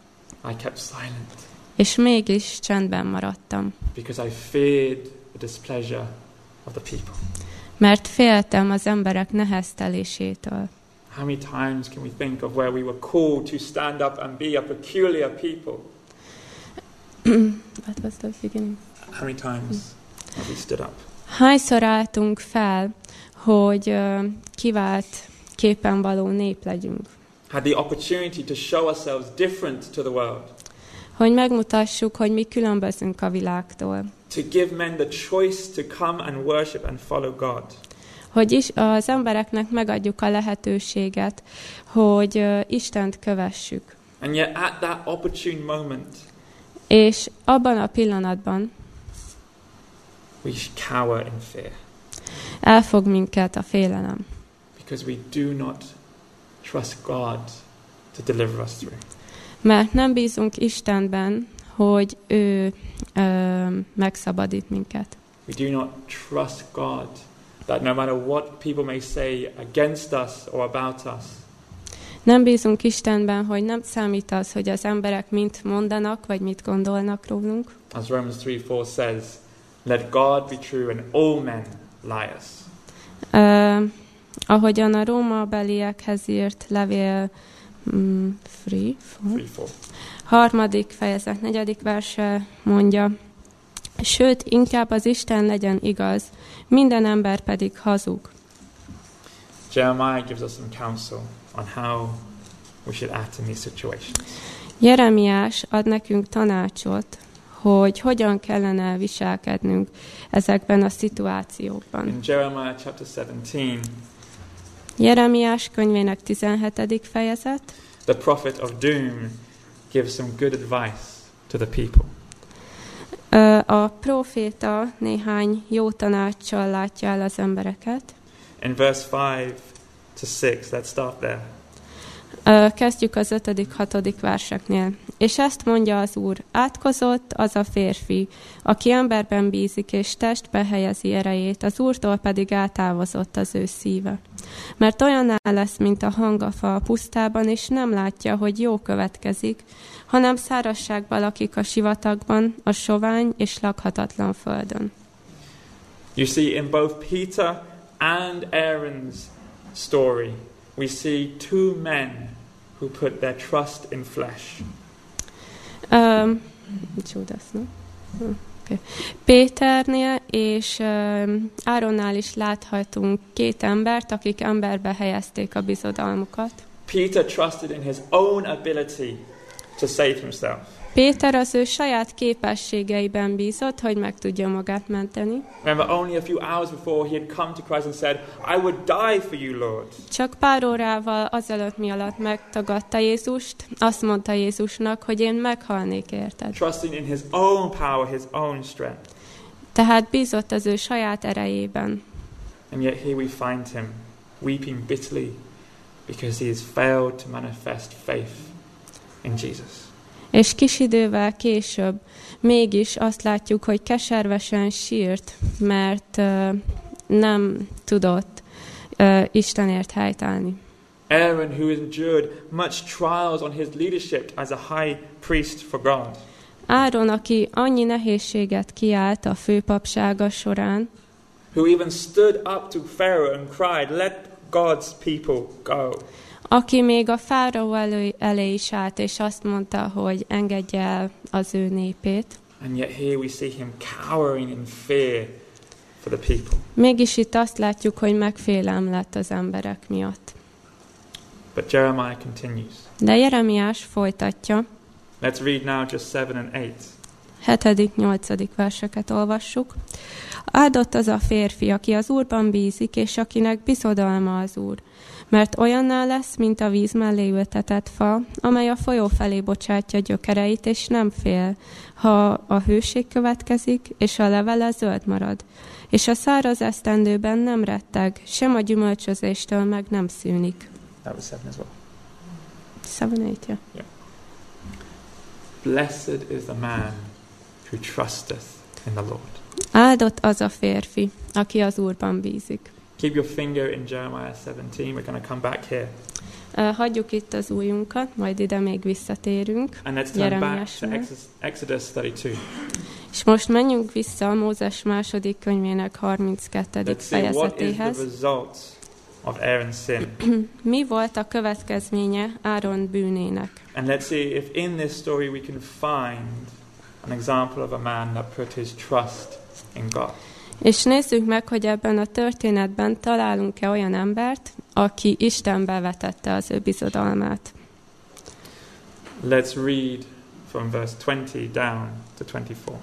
I kept silent És mégis csendben maradtam, because I feared the displeasure of the people. mert féltem az emberek neheztelésétől. How many times can we think of where we were called to stand up and be a peculiar people? What was the beginning? How many times have we stood up? Hányszor álltunk fel, hogy kivált képen való nép legyünk? Had the opportunity to show ourselves different to the world, Hogy megmutassuk, hogy mi különbözünk a világtól. to give men the choice to come and worship and follow God. Hogy is az embereknek megadjuk a lehetőséget, hogy ö, Istent kövessük. And yet, at that opportune moment, És abban a pillanatban we cower in fear elfog minket a félelem. because we do not trust God to deliver us through. Mert nem bízunk Istenben, hogy ő ö, megszabadít minket. We do not trust God that no matter what people may say against us or about us, Nem bízunk Istenben, hogy nem számít az, hogy az emberek mit mondanak, vagy mit gondolnak rólunk, as Romans 3 4 says, let God be true and all men liars. Uh, ahogyan a Róma beliekhez írt levél mm, free, 3 4. harmadik fejezet, negyedik verse mondja, sőt, inkább az Isten legyen igaz, minden ember pedig hazug. Jeremiah gives us some counsel on how we should act in these situations. Jeremiás ad nekünk tanácsot, hogy hogyan kellene viselkednünk ezekben a szituációkban. In Jeremiah chapter 17, Jeremiás könyvének 17. fejezet, the prophet of doom gives some good advice to the people. A proféta néhány jó tanácssal látja el az embereket. In verse 5 to 6, let's start there. Kezdjük az ötödik, hatodik verseknél. És ezt mondja az Úr, átkozott az a férfi, aki emberben bízik és testbe helyezi erejét, az Úrtól pedig eltávozott az ő szíve. Mert olyaná lesz, mint a hangafa a pusztában, és nem látja, hogy jó következik, hanem szárazságban lakik a sivatagban, a sovány és lakhatatlan földön. You see, in both Peter and Aaron's story, we see two men who put their trust in flesh. Um, Judas, no? Okay. Péternél és um, Áronnál is láthatunk két embert, akik emberbe helyezték a bizodalmukat. Peter trusted in his own ability to save himself. Péter az ő saját képességeiben bízott, hogy meg tudja magát menteni. Remember, only a few hours before he had come to Christ and said, I would die for you, Lord. Csak pár órával azelőtt mi alatt megtagadta Jézust, azt mondta Jézusnak, hogy én meghalnék érted. Trusting in his own power, his own strength. Tehát bízott az ő saját erejében. And yet here we find him weeping bitterly because he has failed to manifest faith in Jesus. És kis idővel később mégis azt látjuk, hogy keservesen sírt, mert uh, nem tudott uh, Istenért helytállni. Aaron, who endured much trials on his leadership as a high priest for God. Áron, aki annyi nehézséget kiállt a főpapsága során, who even stood up to Pharaoh and cried, Let God's people go. Aki még a fáraó elő, elé is állt, és azt mondta, hogy engedje el az ő népét. And yet here we see him cowering in fear for the people. Mégis itt azt látjuk, hogy megfélem lett az emberek miatt. But Jeremiah continues. De Jeremiás folytatja, Let's read now just 7 and 8. 7. 8. verseket olvassuk. Áldott az a férfi, aki az Úrban bízik, és akinek bizodalma az Úr. Mert olyanná lesz, mint a víz mellé ültetett fa, amely a folyó felé bocsátja gyökereit, és nem fél, ha a hőség következik, és a levele zöld marad. És a száraz esztendőben nem retteg, sem a gyümölcsözéstől meg nem szűnik. That was 7 as well. Seven, eight, yeah. Blessed is the man who trusteth in the Lord. Áldott az a férfi, aki az Úrban bízik. Keep your finger in Jeremiah 17. We're going to come back here. Ö, Hagyjuk itt az újunkat, majd ide még visszatérünk. And let's turn back to. Exodus, Exodus 32. És most menjünk vissza a Mózes második könyvének 32. Let's see what is the fejezetéhez. of Aaron's sin. [clears throat] Mi volt a következménye Áron bűnének? And let's see if in this story we can find an example of a man that put his trust in God. És nézzük meg, hogy ebben a történetben találunk-e olyan embert, aki Istenbe vetette az ő bizodalmát. Let's read from verse 20 down to 24.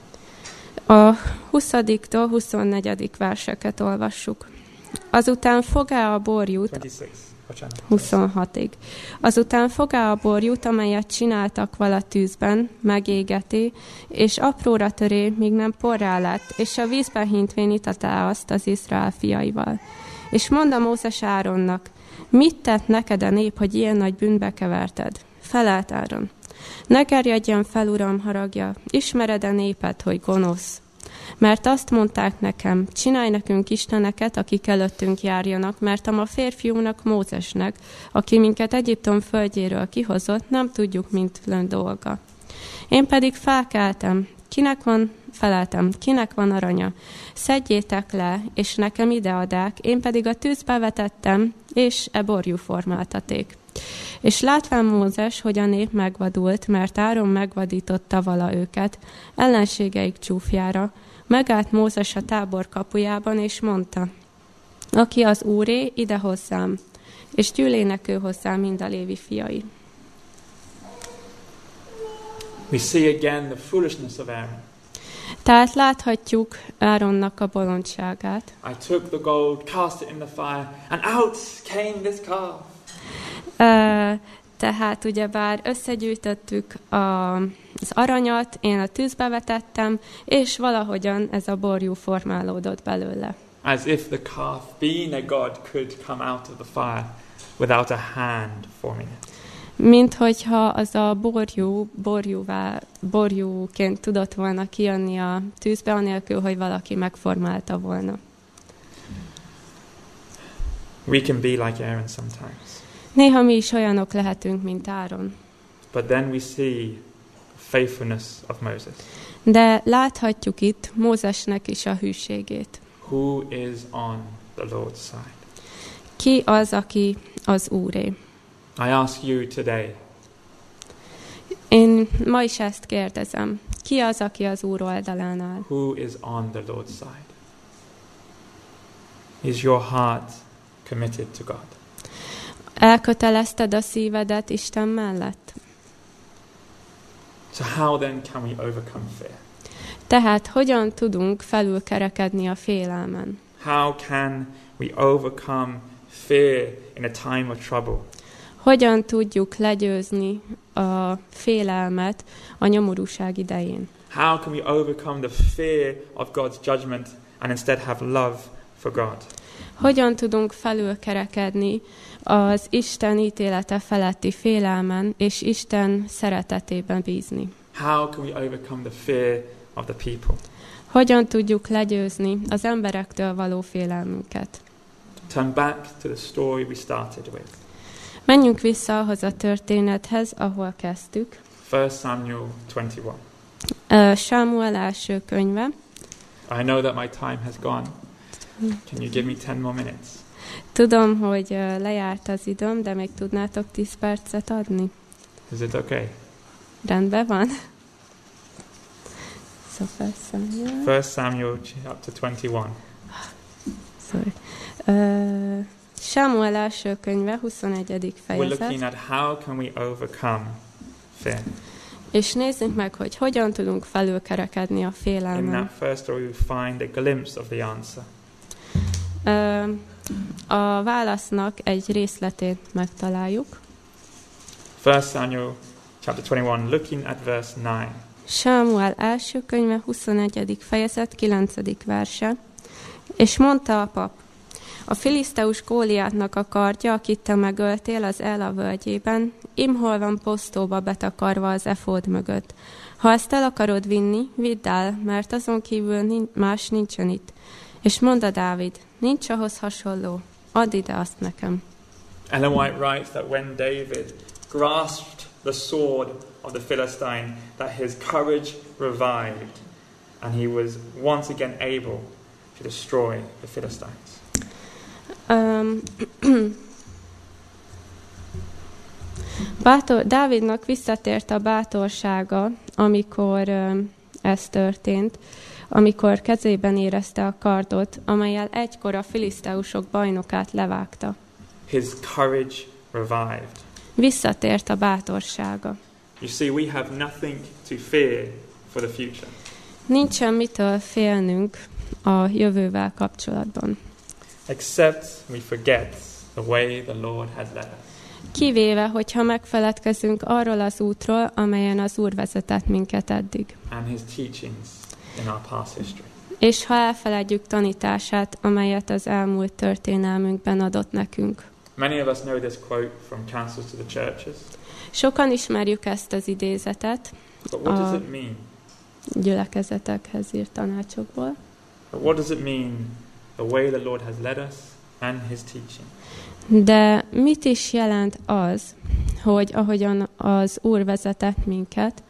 A 20-tól 24. verseket olvassuk. Azután fogá a borjút 26. Bocsánat. 26-ig. Azután fogá a borjút, amelyet csináltak vala tűzben, megégeti, és apróra töré, míg nem porrá lett, és a vízben hintvén itatá azt az Izrael fiaival. És mondta Mózes Áronnak, mit tett neked a nép, hogy ilyen nagy bűnbe keverted? Felelt Áron. Ne gerjedjen fel, uram, haragja, ismered a népet, hogy gonosz. Mert azt mondták nekem, csinálj nekünk isteneket, akik előttünk járjanak, mert a ma férfiúnak Mózesnek, aki minket Egyiptom földjéről kihozott, nem tudjuk, mint lön dolga. Én pedig felkeltem, kinek van, feleltem, kinek van aranya, szedjétek le, és nekem ideadák, én pedig a tűzbe vetettem, és e borjú formáltaték. És látván Mózes, hogy a nép megvadult, mert Áron megvadította vala őket, ellenségeik csúfjára, megállt Mózes a tábor kapujában, és mondta, aki az úré, ide hozzám, és gyűlének ő hozzá mind a lévi fiai. We see again the foolishness of Aaron. Tehát láthatjuk Áronnak a bolondságát. I took the gold, cast it in the fire, and out came this calf. Tehát ugyebár összegyűjtöttük a, az aranyat, én a tűzbe vetettem, és valahogyan ez a borjú formálódott belőle. As if the calf, being a god, could come out of the fire without a hand forming it. Mint hogyha az a borjú, borjúvá, borjúként tudott volna kijönni a tűzbe, anélkül, hogy valaki megformálta volna. We can be like Aaron sometimes. Néha mi is olyanok lehetünk, mint Áron. But then we see faithfulness of Moses. De láthatjuk itt Mózesnek is a hűségét. Who is on the Lord's side? Ki az, aki az Úré? I ask you today, Én ma is ezt kérdezem. Ki az, aki az Úr oldalán áll? who is on the Lord's side? Is your heart committed to God? Elkötelezted a szívedet Isten mellett? So, how then can we overcome fear? Tehát hogyan tudunk felülkerekedni a félelmen? How can we overcome fear in a time of trouble? Hogyan tudjuk legyőzni a félelmet a nyomorúság idején? How can we overcome the fear of God's judgment and instead have love for God? Hogyan tudunk felülkerekedni az Isten ítélete feletti félelmen és Isten szeretetében bízni? How can we overcome the fear of the people? Hogyan tudjuk legyőzni az emberektől való félelmünket? Turn back to the story we started with. Menjünk vissza ahhoz a történethez, ahol kezdtük. 1 Samuel 21. Ö, Sámuel első könyve. I know that my time has gone. Can you give me 10 more minutes? Tudom, hogy lejárt az időm, de még tudnátok 10 percet adni? Is it okay? Rendben van? Szóval Samuel. 1 Samuel chapter 21. Sorry. Ö, Sámuel első könyve, 21. We're looking fejezet. at how can we overcome fear. És nézzük meg, hogy hogyan tudunk felülkerekedni a In félelmen. that first story, we find a glimpse of the answer. Ö, a válasznak egy részletét megtaláljuk. 1 Samuel chapter 21, looking at verse 9. Sámuel első könyve, 21. fejezet, 9. verse. És mondta a pap, a filiszteus Góliátnak a kardja, akit te megöltél az Ela völgyében, imhol van posztóba betakarva az efód mögött. Ha ezt el akarod vinni, vidd el, mert azon kívül más nincsen itt. És mondta Dávid, nincs ahhoz hasonló, add ide azt nekem. Ellen White writes that when David grasped the sword of the Philistine, that his courage revived and he was once again able to destroy the Philistines. Um, [clears throat] bátor, Dávidnak visszatért a bátorsága, amikor um, ez történt, amikor kezében érezte a kardot, amelyel egykor a filiszteusok bajnokát levágta. His courage revived. Visszatért a bátorsága. You see, we have nothing to fear for the future. Nincsen mitől félnünk a jövővel kapcsolatban. except we forget the way the Lord has led us. Kivéve, hogyha megfeledkezünk arról az útról, amelyen az Úr vezetett minket eddig. and his teachings in our past history. És ha elfeledjük tanítását, amelyet az elmúlt történelmünkben adott nekünk. Many of us know this quote from Councils to the Churches, Sokan ismerjük ezt az idézetet but what does it mean? gyülekezetekhez írt tanácsokból. But what does it mean, the way the Lord has led us and his teaching? De mit is jelent az, hogy ahogyan az Úr vezetett minket,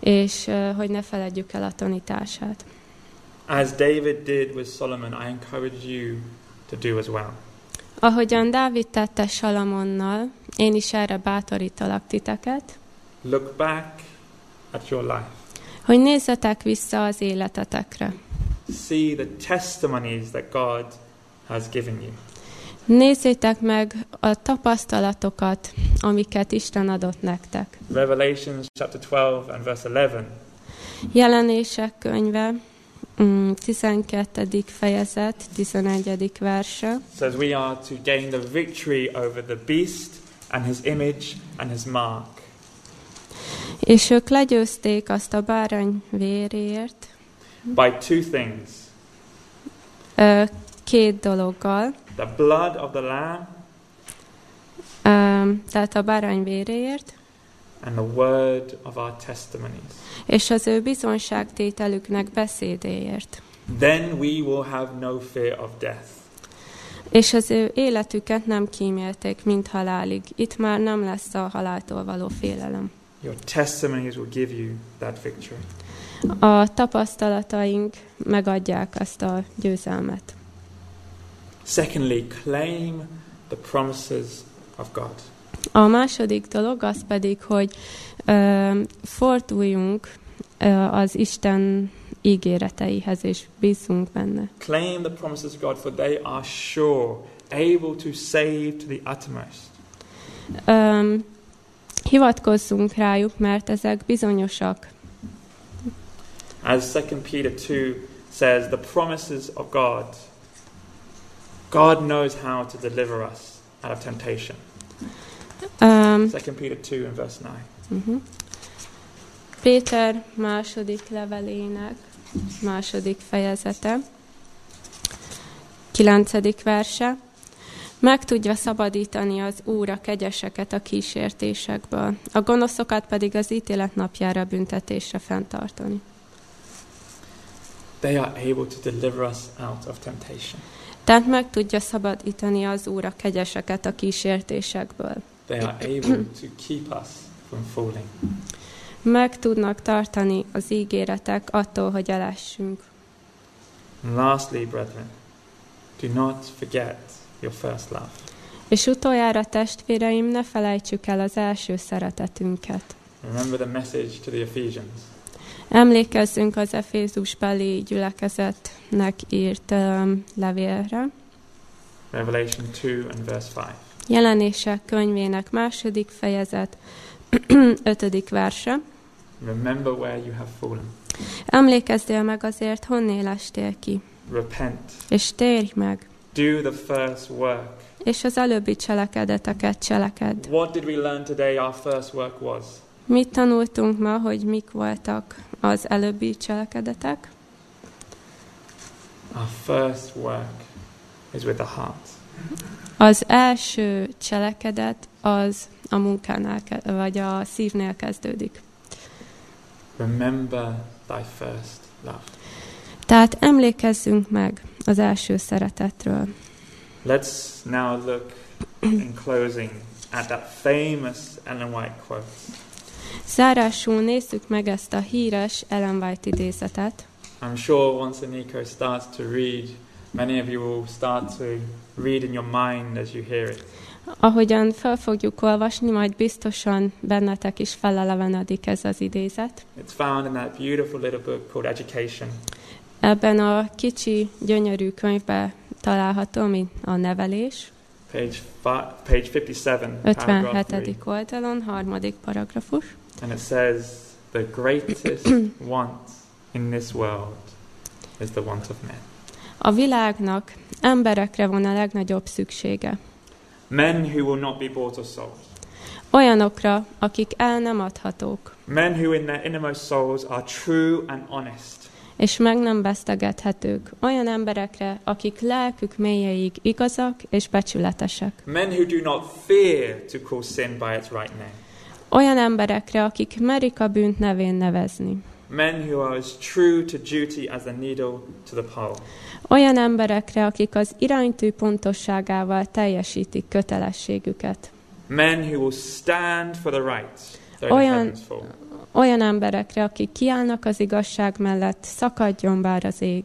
és hogy ne feledjük el a tanítását. As David did with Solomon, I encourage you to do as well. Ahogyan Dávid tette Salamonnal, én is erre bátorítalak titeket, Look back at your life. hogy nézzetek vissza az életetekre. See the testimonies that God has given you. Nézzétek meg a tapasztalatokat, amiket Isten adott nektek. Revelations chapter 12 and verse 11 Jelenések könyve, mm, 12. fejezet, 11. verse. says we are to gain the victory over the beast and his image and his mark. És ők legyőzték azt a bárány véréért by two things két dologgal. the blood of the lamb Ö, Tehát a bárány véréért, and the word of our testimonies. és az ő bizonságtételüknek beszédéért. Then we will have no fear of death. És az ő életüket nem kímélték, mint halálig. Itt már nem lesz a haláltól való félelem. Your testimonies will give you that victory. A tapasztalataink megadják azt a győzelmet. Secondly, claim the promises of God. A második dolog az pedig, hogy ö, forduljunk ö, az Isten ígéreteihez, és bízunk benne. Claim the promises of God, for they are sure, able to save to the uttermost. Ö, hivatkozzunk rájuk, mert ezek bizonyosak. As 2 Peter 2 says, the promises of God, God knows how to deliver us out of temptation. Ö, 2 Peter 2 and verse 9. uh-huh. Péter második levelének második fejezete, kilencedik verse. Meg tudja szabadítani az Úr a kegyeseket a kísértésekből, a gonoszokat pedig az ítélet napjára büntetésre fenntartani. They are able to deliver us out of temptation. Tehát meg tudja szabadítani az Úr a kegyeseket a kísértésekből. They are able to keep us from falling. Meg tudnak tartani az ígéretek attól, hogy elessünk. And lastly, brethren, do not forget your first love. És utoljára, testvéreim, ne felejtsük el az első szeretetünket. Remember the message to the Ephesians. Emlékezzünk az Efézusbeli gyülekezetnek írt um, levélre. Revelation 2 and verse 5. Jelenések könyvének második fejezet, [clears throat] ötödik verse. Remember where you have fallen. Emlékezzél meg azért, honnél estél ki, Repent. és térj meg, Do the first work. és az előbbi cselekedeteket cselekedd. What did we learn today our first work was? Mit tanultunk ma, hogy mik voltak az előbbi cselekedetek? Our first work is with the heart. Az első cselekedet az a munkánál, vagy a szívnél kezdődik. Remember thy first love. Tehát emlékezzünk meg az első szeretetről. Let's now look in closing at that famous Ellen White quote. Zárásul nézzük meg ezt a híres Ellen White idézetet. I'm sure once Nico starts to read, many of you will start to read in your mind as you hear it. Ahogyan fel fogjuk olvasni, majd biztosan bennetek is felelevenedik ez az idézet. It's found in that beautiful little book called Education. Ebben a kicsi, gyönyörű könyvben található, mint a nevelés, Page, page 57, paragraph 3. 57. oldalon, harmadik paragrafus. And it says, The greatest [clears throat] want in this world is the want of men. A világnak emberekre van a legnagyobb szüksége. Men who will not be bought or sold. Olyanokra, akik el nem adhatók, Men who in their innermost souls are true and honest. és meg nem vesztegethetők. Olyan emberekre, akik lelkük mélyeig igazak és becsületesek. Men who do not fear to call sin by its right name. Olyan emberekre, akik merik a bűnt nevén nevezni. Men who are as true to duty as the needle to the pole. Olyan emberekre, akik az iránytű pontosságával teljesítik kötelességüket. Men who will stand for the right, Olyan-. Olyan emberekre, akik kiállnak az igazság mellett, szakadjon bár az ég.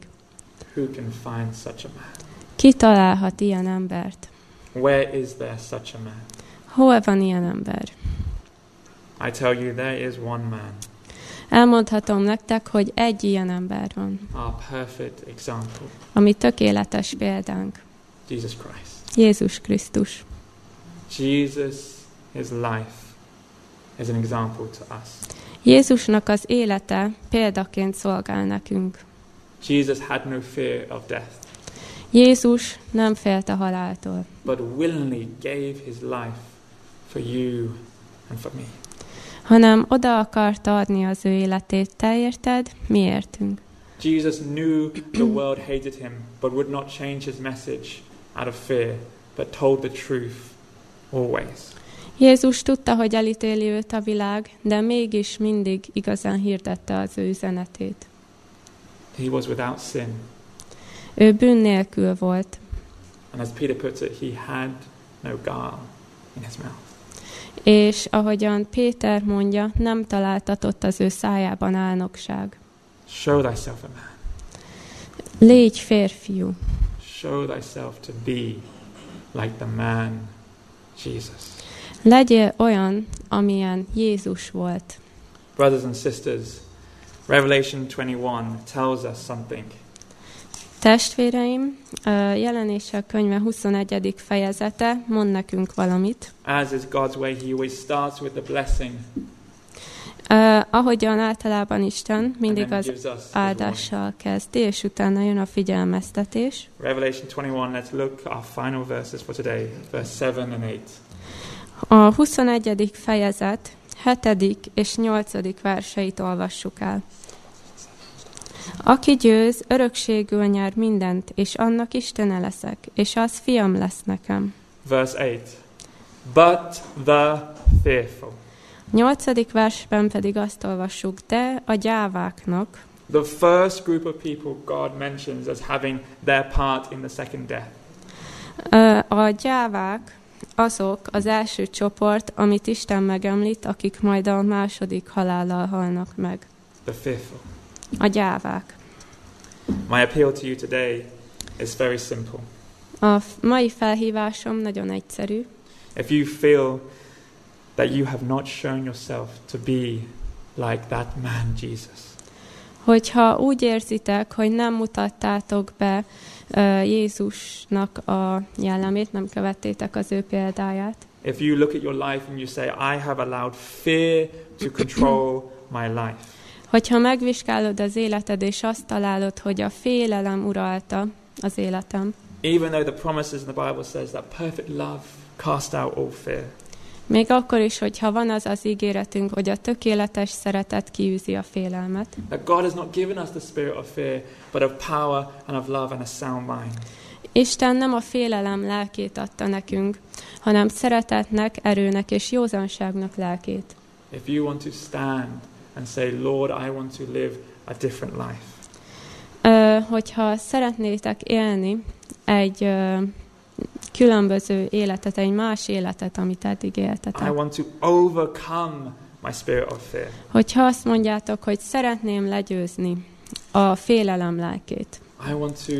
Who can find such a man? Ki találhat ilyen embert? Where is there such a man? Hol van ilyen ember? I tell you, there is one man, Elmondhatom nektek, hogy egy ilyen ember van, our perfect example, ami tökéletes példánk. Jesus Christ. Jézus Krisztus. Jesus, his life, is an example to us. Jézusnak az élete példaként szolgál nekünk. Jesus had no fear of death, Jézus nem félt a haláltól, but willingly gave his life for you and for me. Hanem oda akarta adni az ő életét te érted, mi értünk. Jesus knew the world hated him, but would not change his message out of fear, but told the truth always. Jézus tudta, hogy elítéli őt a világ, de mégis mindig igazán hirdette az ő üzenetét. He was without sin, Ő bűn nélkül volt, and as Peter puts it, he had no gall in his mouth. És ahogyan Péter mondja, nem találtatott az ő szájában álnokság. Show thyself a man. Légy férfiú, Show thyself to be like the man Jesus. legyél olyan, amilyen Jézus volt. Brothers and sisters, Revelation 21 tells us something. Testvéreim, ö, jelenések könyve 21. fejezete mond nekünk valamit. As is God's way, He always starts with the blessing Uh, ahogyan általában Isten mindig az áldással kezdi, és utána jön a figyelmeztetés. Revelation 21, let's look our final verses for today, verse 7 and 8. A 21. fejezet 7. és 8. verseit olvassuk el. Aki győz, örökségül nyer mindent, és annak Istene leszek, és az fiam lesz nekem. Verse 8. But the fearful. 8. versben pedig azt olvassuk, de a gyáváknak, The first group of people God mentions as having their part in the second death. A gyávák azok az első csoport, amit Isten megemlít, akik majd a második halállal halnak meg. The fearful. A gyávák. My appeal to you today is very simple. A mai felhívásom nagyon egyszerű. If you feel that you have not shown yourself to be like that man, Jesus, Hogyha úgy érzitek, hogy nem mutattátok be ö, Jézusnak a jellemét, nem követtétek az ő példáját, if you look at your life and you say, I have allowed fear to control my life, hogyha megvizsgálod az életed, és azt találod, hogy a félelem uralta az életem, even though the promises in the Bible says that perfect love casts out all fear, még akkor is, hogyha van az az ígéretünk, hogy a tökéletes szeretet kiűzi a félelmet, that God has not given us the spirit of fear, but of power and of love and a sound mind. Isten nem a félelem lelkét adta nekünk, hanem szeretetnek, erőnek és józanságnak lelkét. If you want to stand and say, Lord, I want to live a different life, Ö, hogyha szeretnétek élni egy ö, különböző életet, egy más életet, amit eddig I éltetek. want to overcome my spirit of fear. Hogyha azt mondjátok, hogy szeretném legyőzni a félelem lelkét, I want to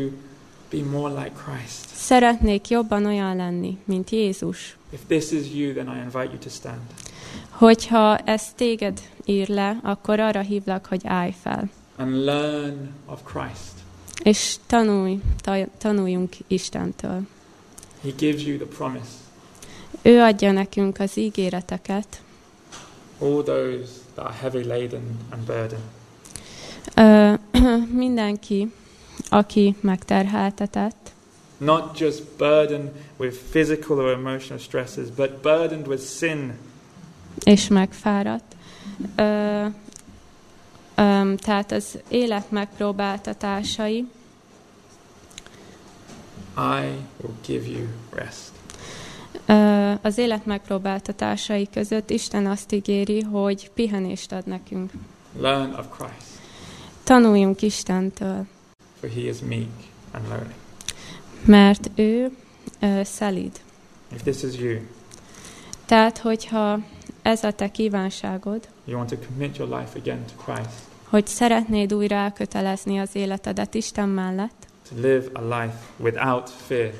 be more like Christ. szeretnék jobban olyan lenni, mint Jézus, If this is you, then I invite you to stand. Hogyha ez téged ír le, akkor arra hívlak, hogy állj fel, and learn of Christ. és tanulj, ta- tanuljunk Istentől. He gives you the promise. Ő adja nekünk az ígéreteket, All those that are heavy laden and burdened. Ö, [clears throat] mindenki, aki megterheltetett, Not just burdened with physical or emotional stresses, but burdened with sin. És megfáradt. Ö, ö, tehát az élet megpróbáltatásai, I will give you rest. ö, az élet megpróbáltatásai között Isten azt ígéri, hogy pihenést ad nekünk. Learn of Christ, Tanuljunk Istentől, for he is meek and lowly. mert ő ö, szelíd. If this is you, Tehát, hogyha ez a te kívánságod, you want to commit your life again to Christ, hogy szeretnéd újra elkötelezni az életedet Isten mellett, to live a life without fear,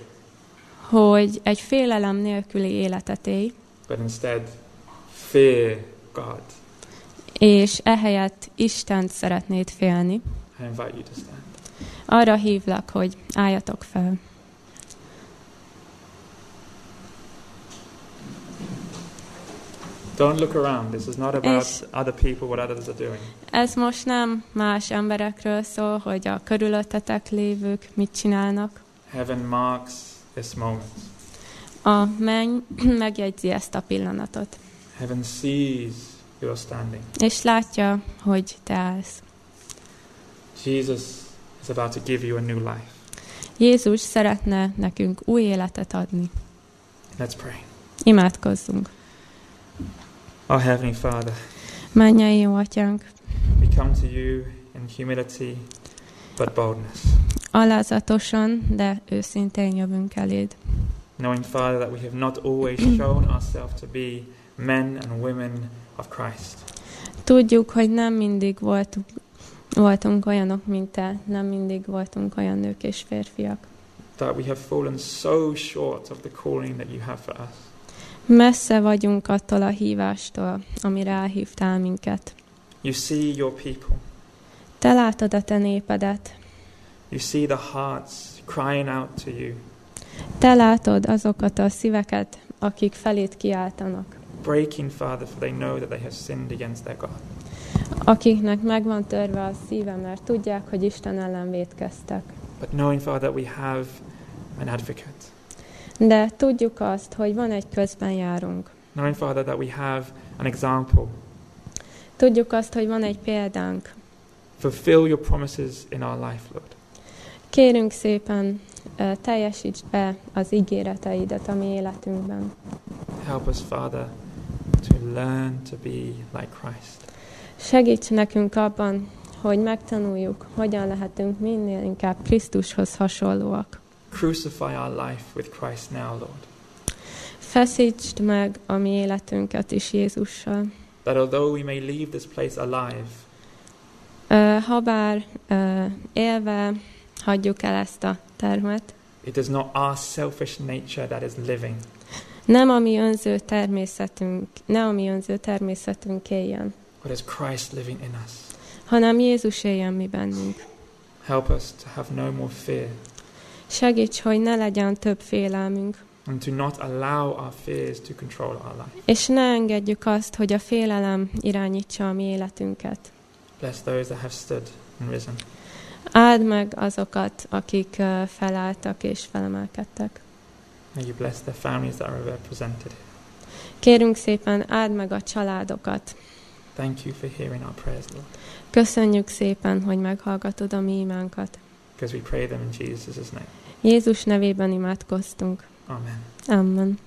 hogy egy félelem nélküli életet élj, but instead fear God, és ehelyett Istent szeretnéd félni, I invite you to stand. arra hívlak, hogy álljatok fel. Don't look around. This is not about other people, what others are doing. Ez most nem más emberekről szól, hogy a körülöttetek lévők mit csinálnak. Heaven marks this moment. A menny [clears throat] megjegyzi ezt a pillanatot, Heaven sees you are standing. és látja, hogy te állsz. Jesus is about to give you a new life. Jézus szeretne nekünk új életet adni. Let's pray. Imádkozzunk. Our Heavenly Father, Mennyei jó atyánk, we come to you in humility but boldness, alázatosan, de őszintén jövünk eléd. knowing, Father, that we have not always [clears throat] shown ourselves to be men and women of Christ. Tudjuk, hogy nem mindig voltunk, voltunk olyanok, mint te, nem mindig voltunk olyan nők és férfiak. That we have fallen so short of the calling that you have for us. Messze vagyunk attól a hívástól, amire elhívtál minket. You see your people. Te látod a te népedet, You see the hearts crying out to you, te látod azokat a szíveket, akik felét kiáltanak, breaking, Father, for they know that they have sinned against their God. akiknek meg van törve a szíve, mert tudják, hogy Isten ellen vétkeztek. But knowing, Father, that we have an advocate. De tudjuk azt, hogy van egy közben járunk. Knowing, Father, that we have an example. Tudjuk azt, hogy van egy példánk. Fulfill your promises in our life, Lord. Kérünk szépen, teljesítsd be az ígéreteidet a mi életünkben. Help us, Father, to learn to be like Christ. Segíts nekünk abban, hogy megtanuljuk, hogyan lehetünk minél inkább Krisztushoz hasonlóak. Crucify our life with Christ now, Lord. Feszítsd meg a mi életünket is Jézussal. That although we may leave this place alive, Ö, Habár ö, élve hagyjuk el ezt a termet, it is not our selfish nature that is living, nem a mi önző természetünk, ne a mi önző természetünk éljen, but is Christ living in us. hanem Jézus éljen mi bennünk. Help us to have no more fear Segíts, hogy ne legyen több félelmünk, and to not allow our fears to control our life. és ne engedjük azt, hogy a félelem irányítsa a mi életünket. Bless those that have stood and risen. Áld meg azokat, akik felálltak és felemelkedtek. May you bless the families that are represented. Kérünk szépen, áld meg a családokat. Thank you for hearing our prayers, Lord, Köszönjük szépen, hogy meghallgatod a mi imánkat. because we pray them in Jesus' name. Jézus nevében imádkoztunk. Amen. Amen.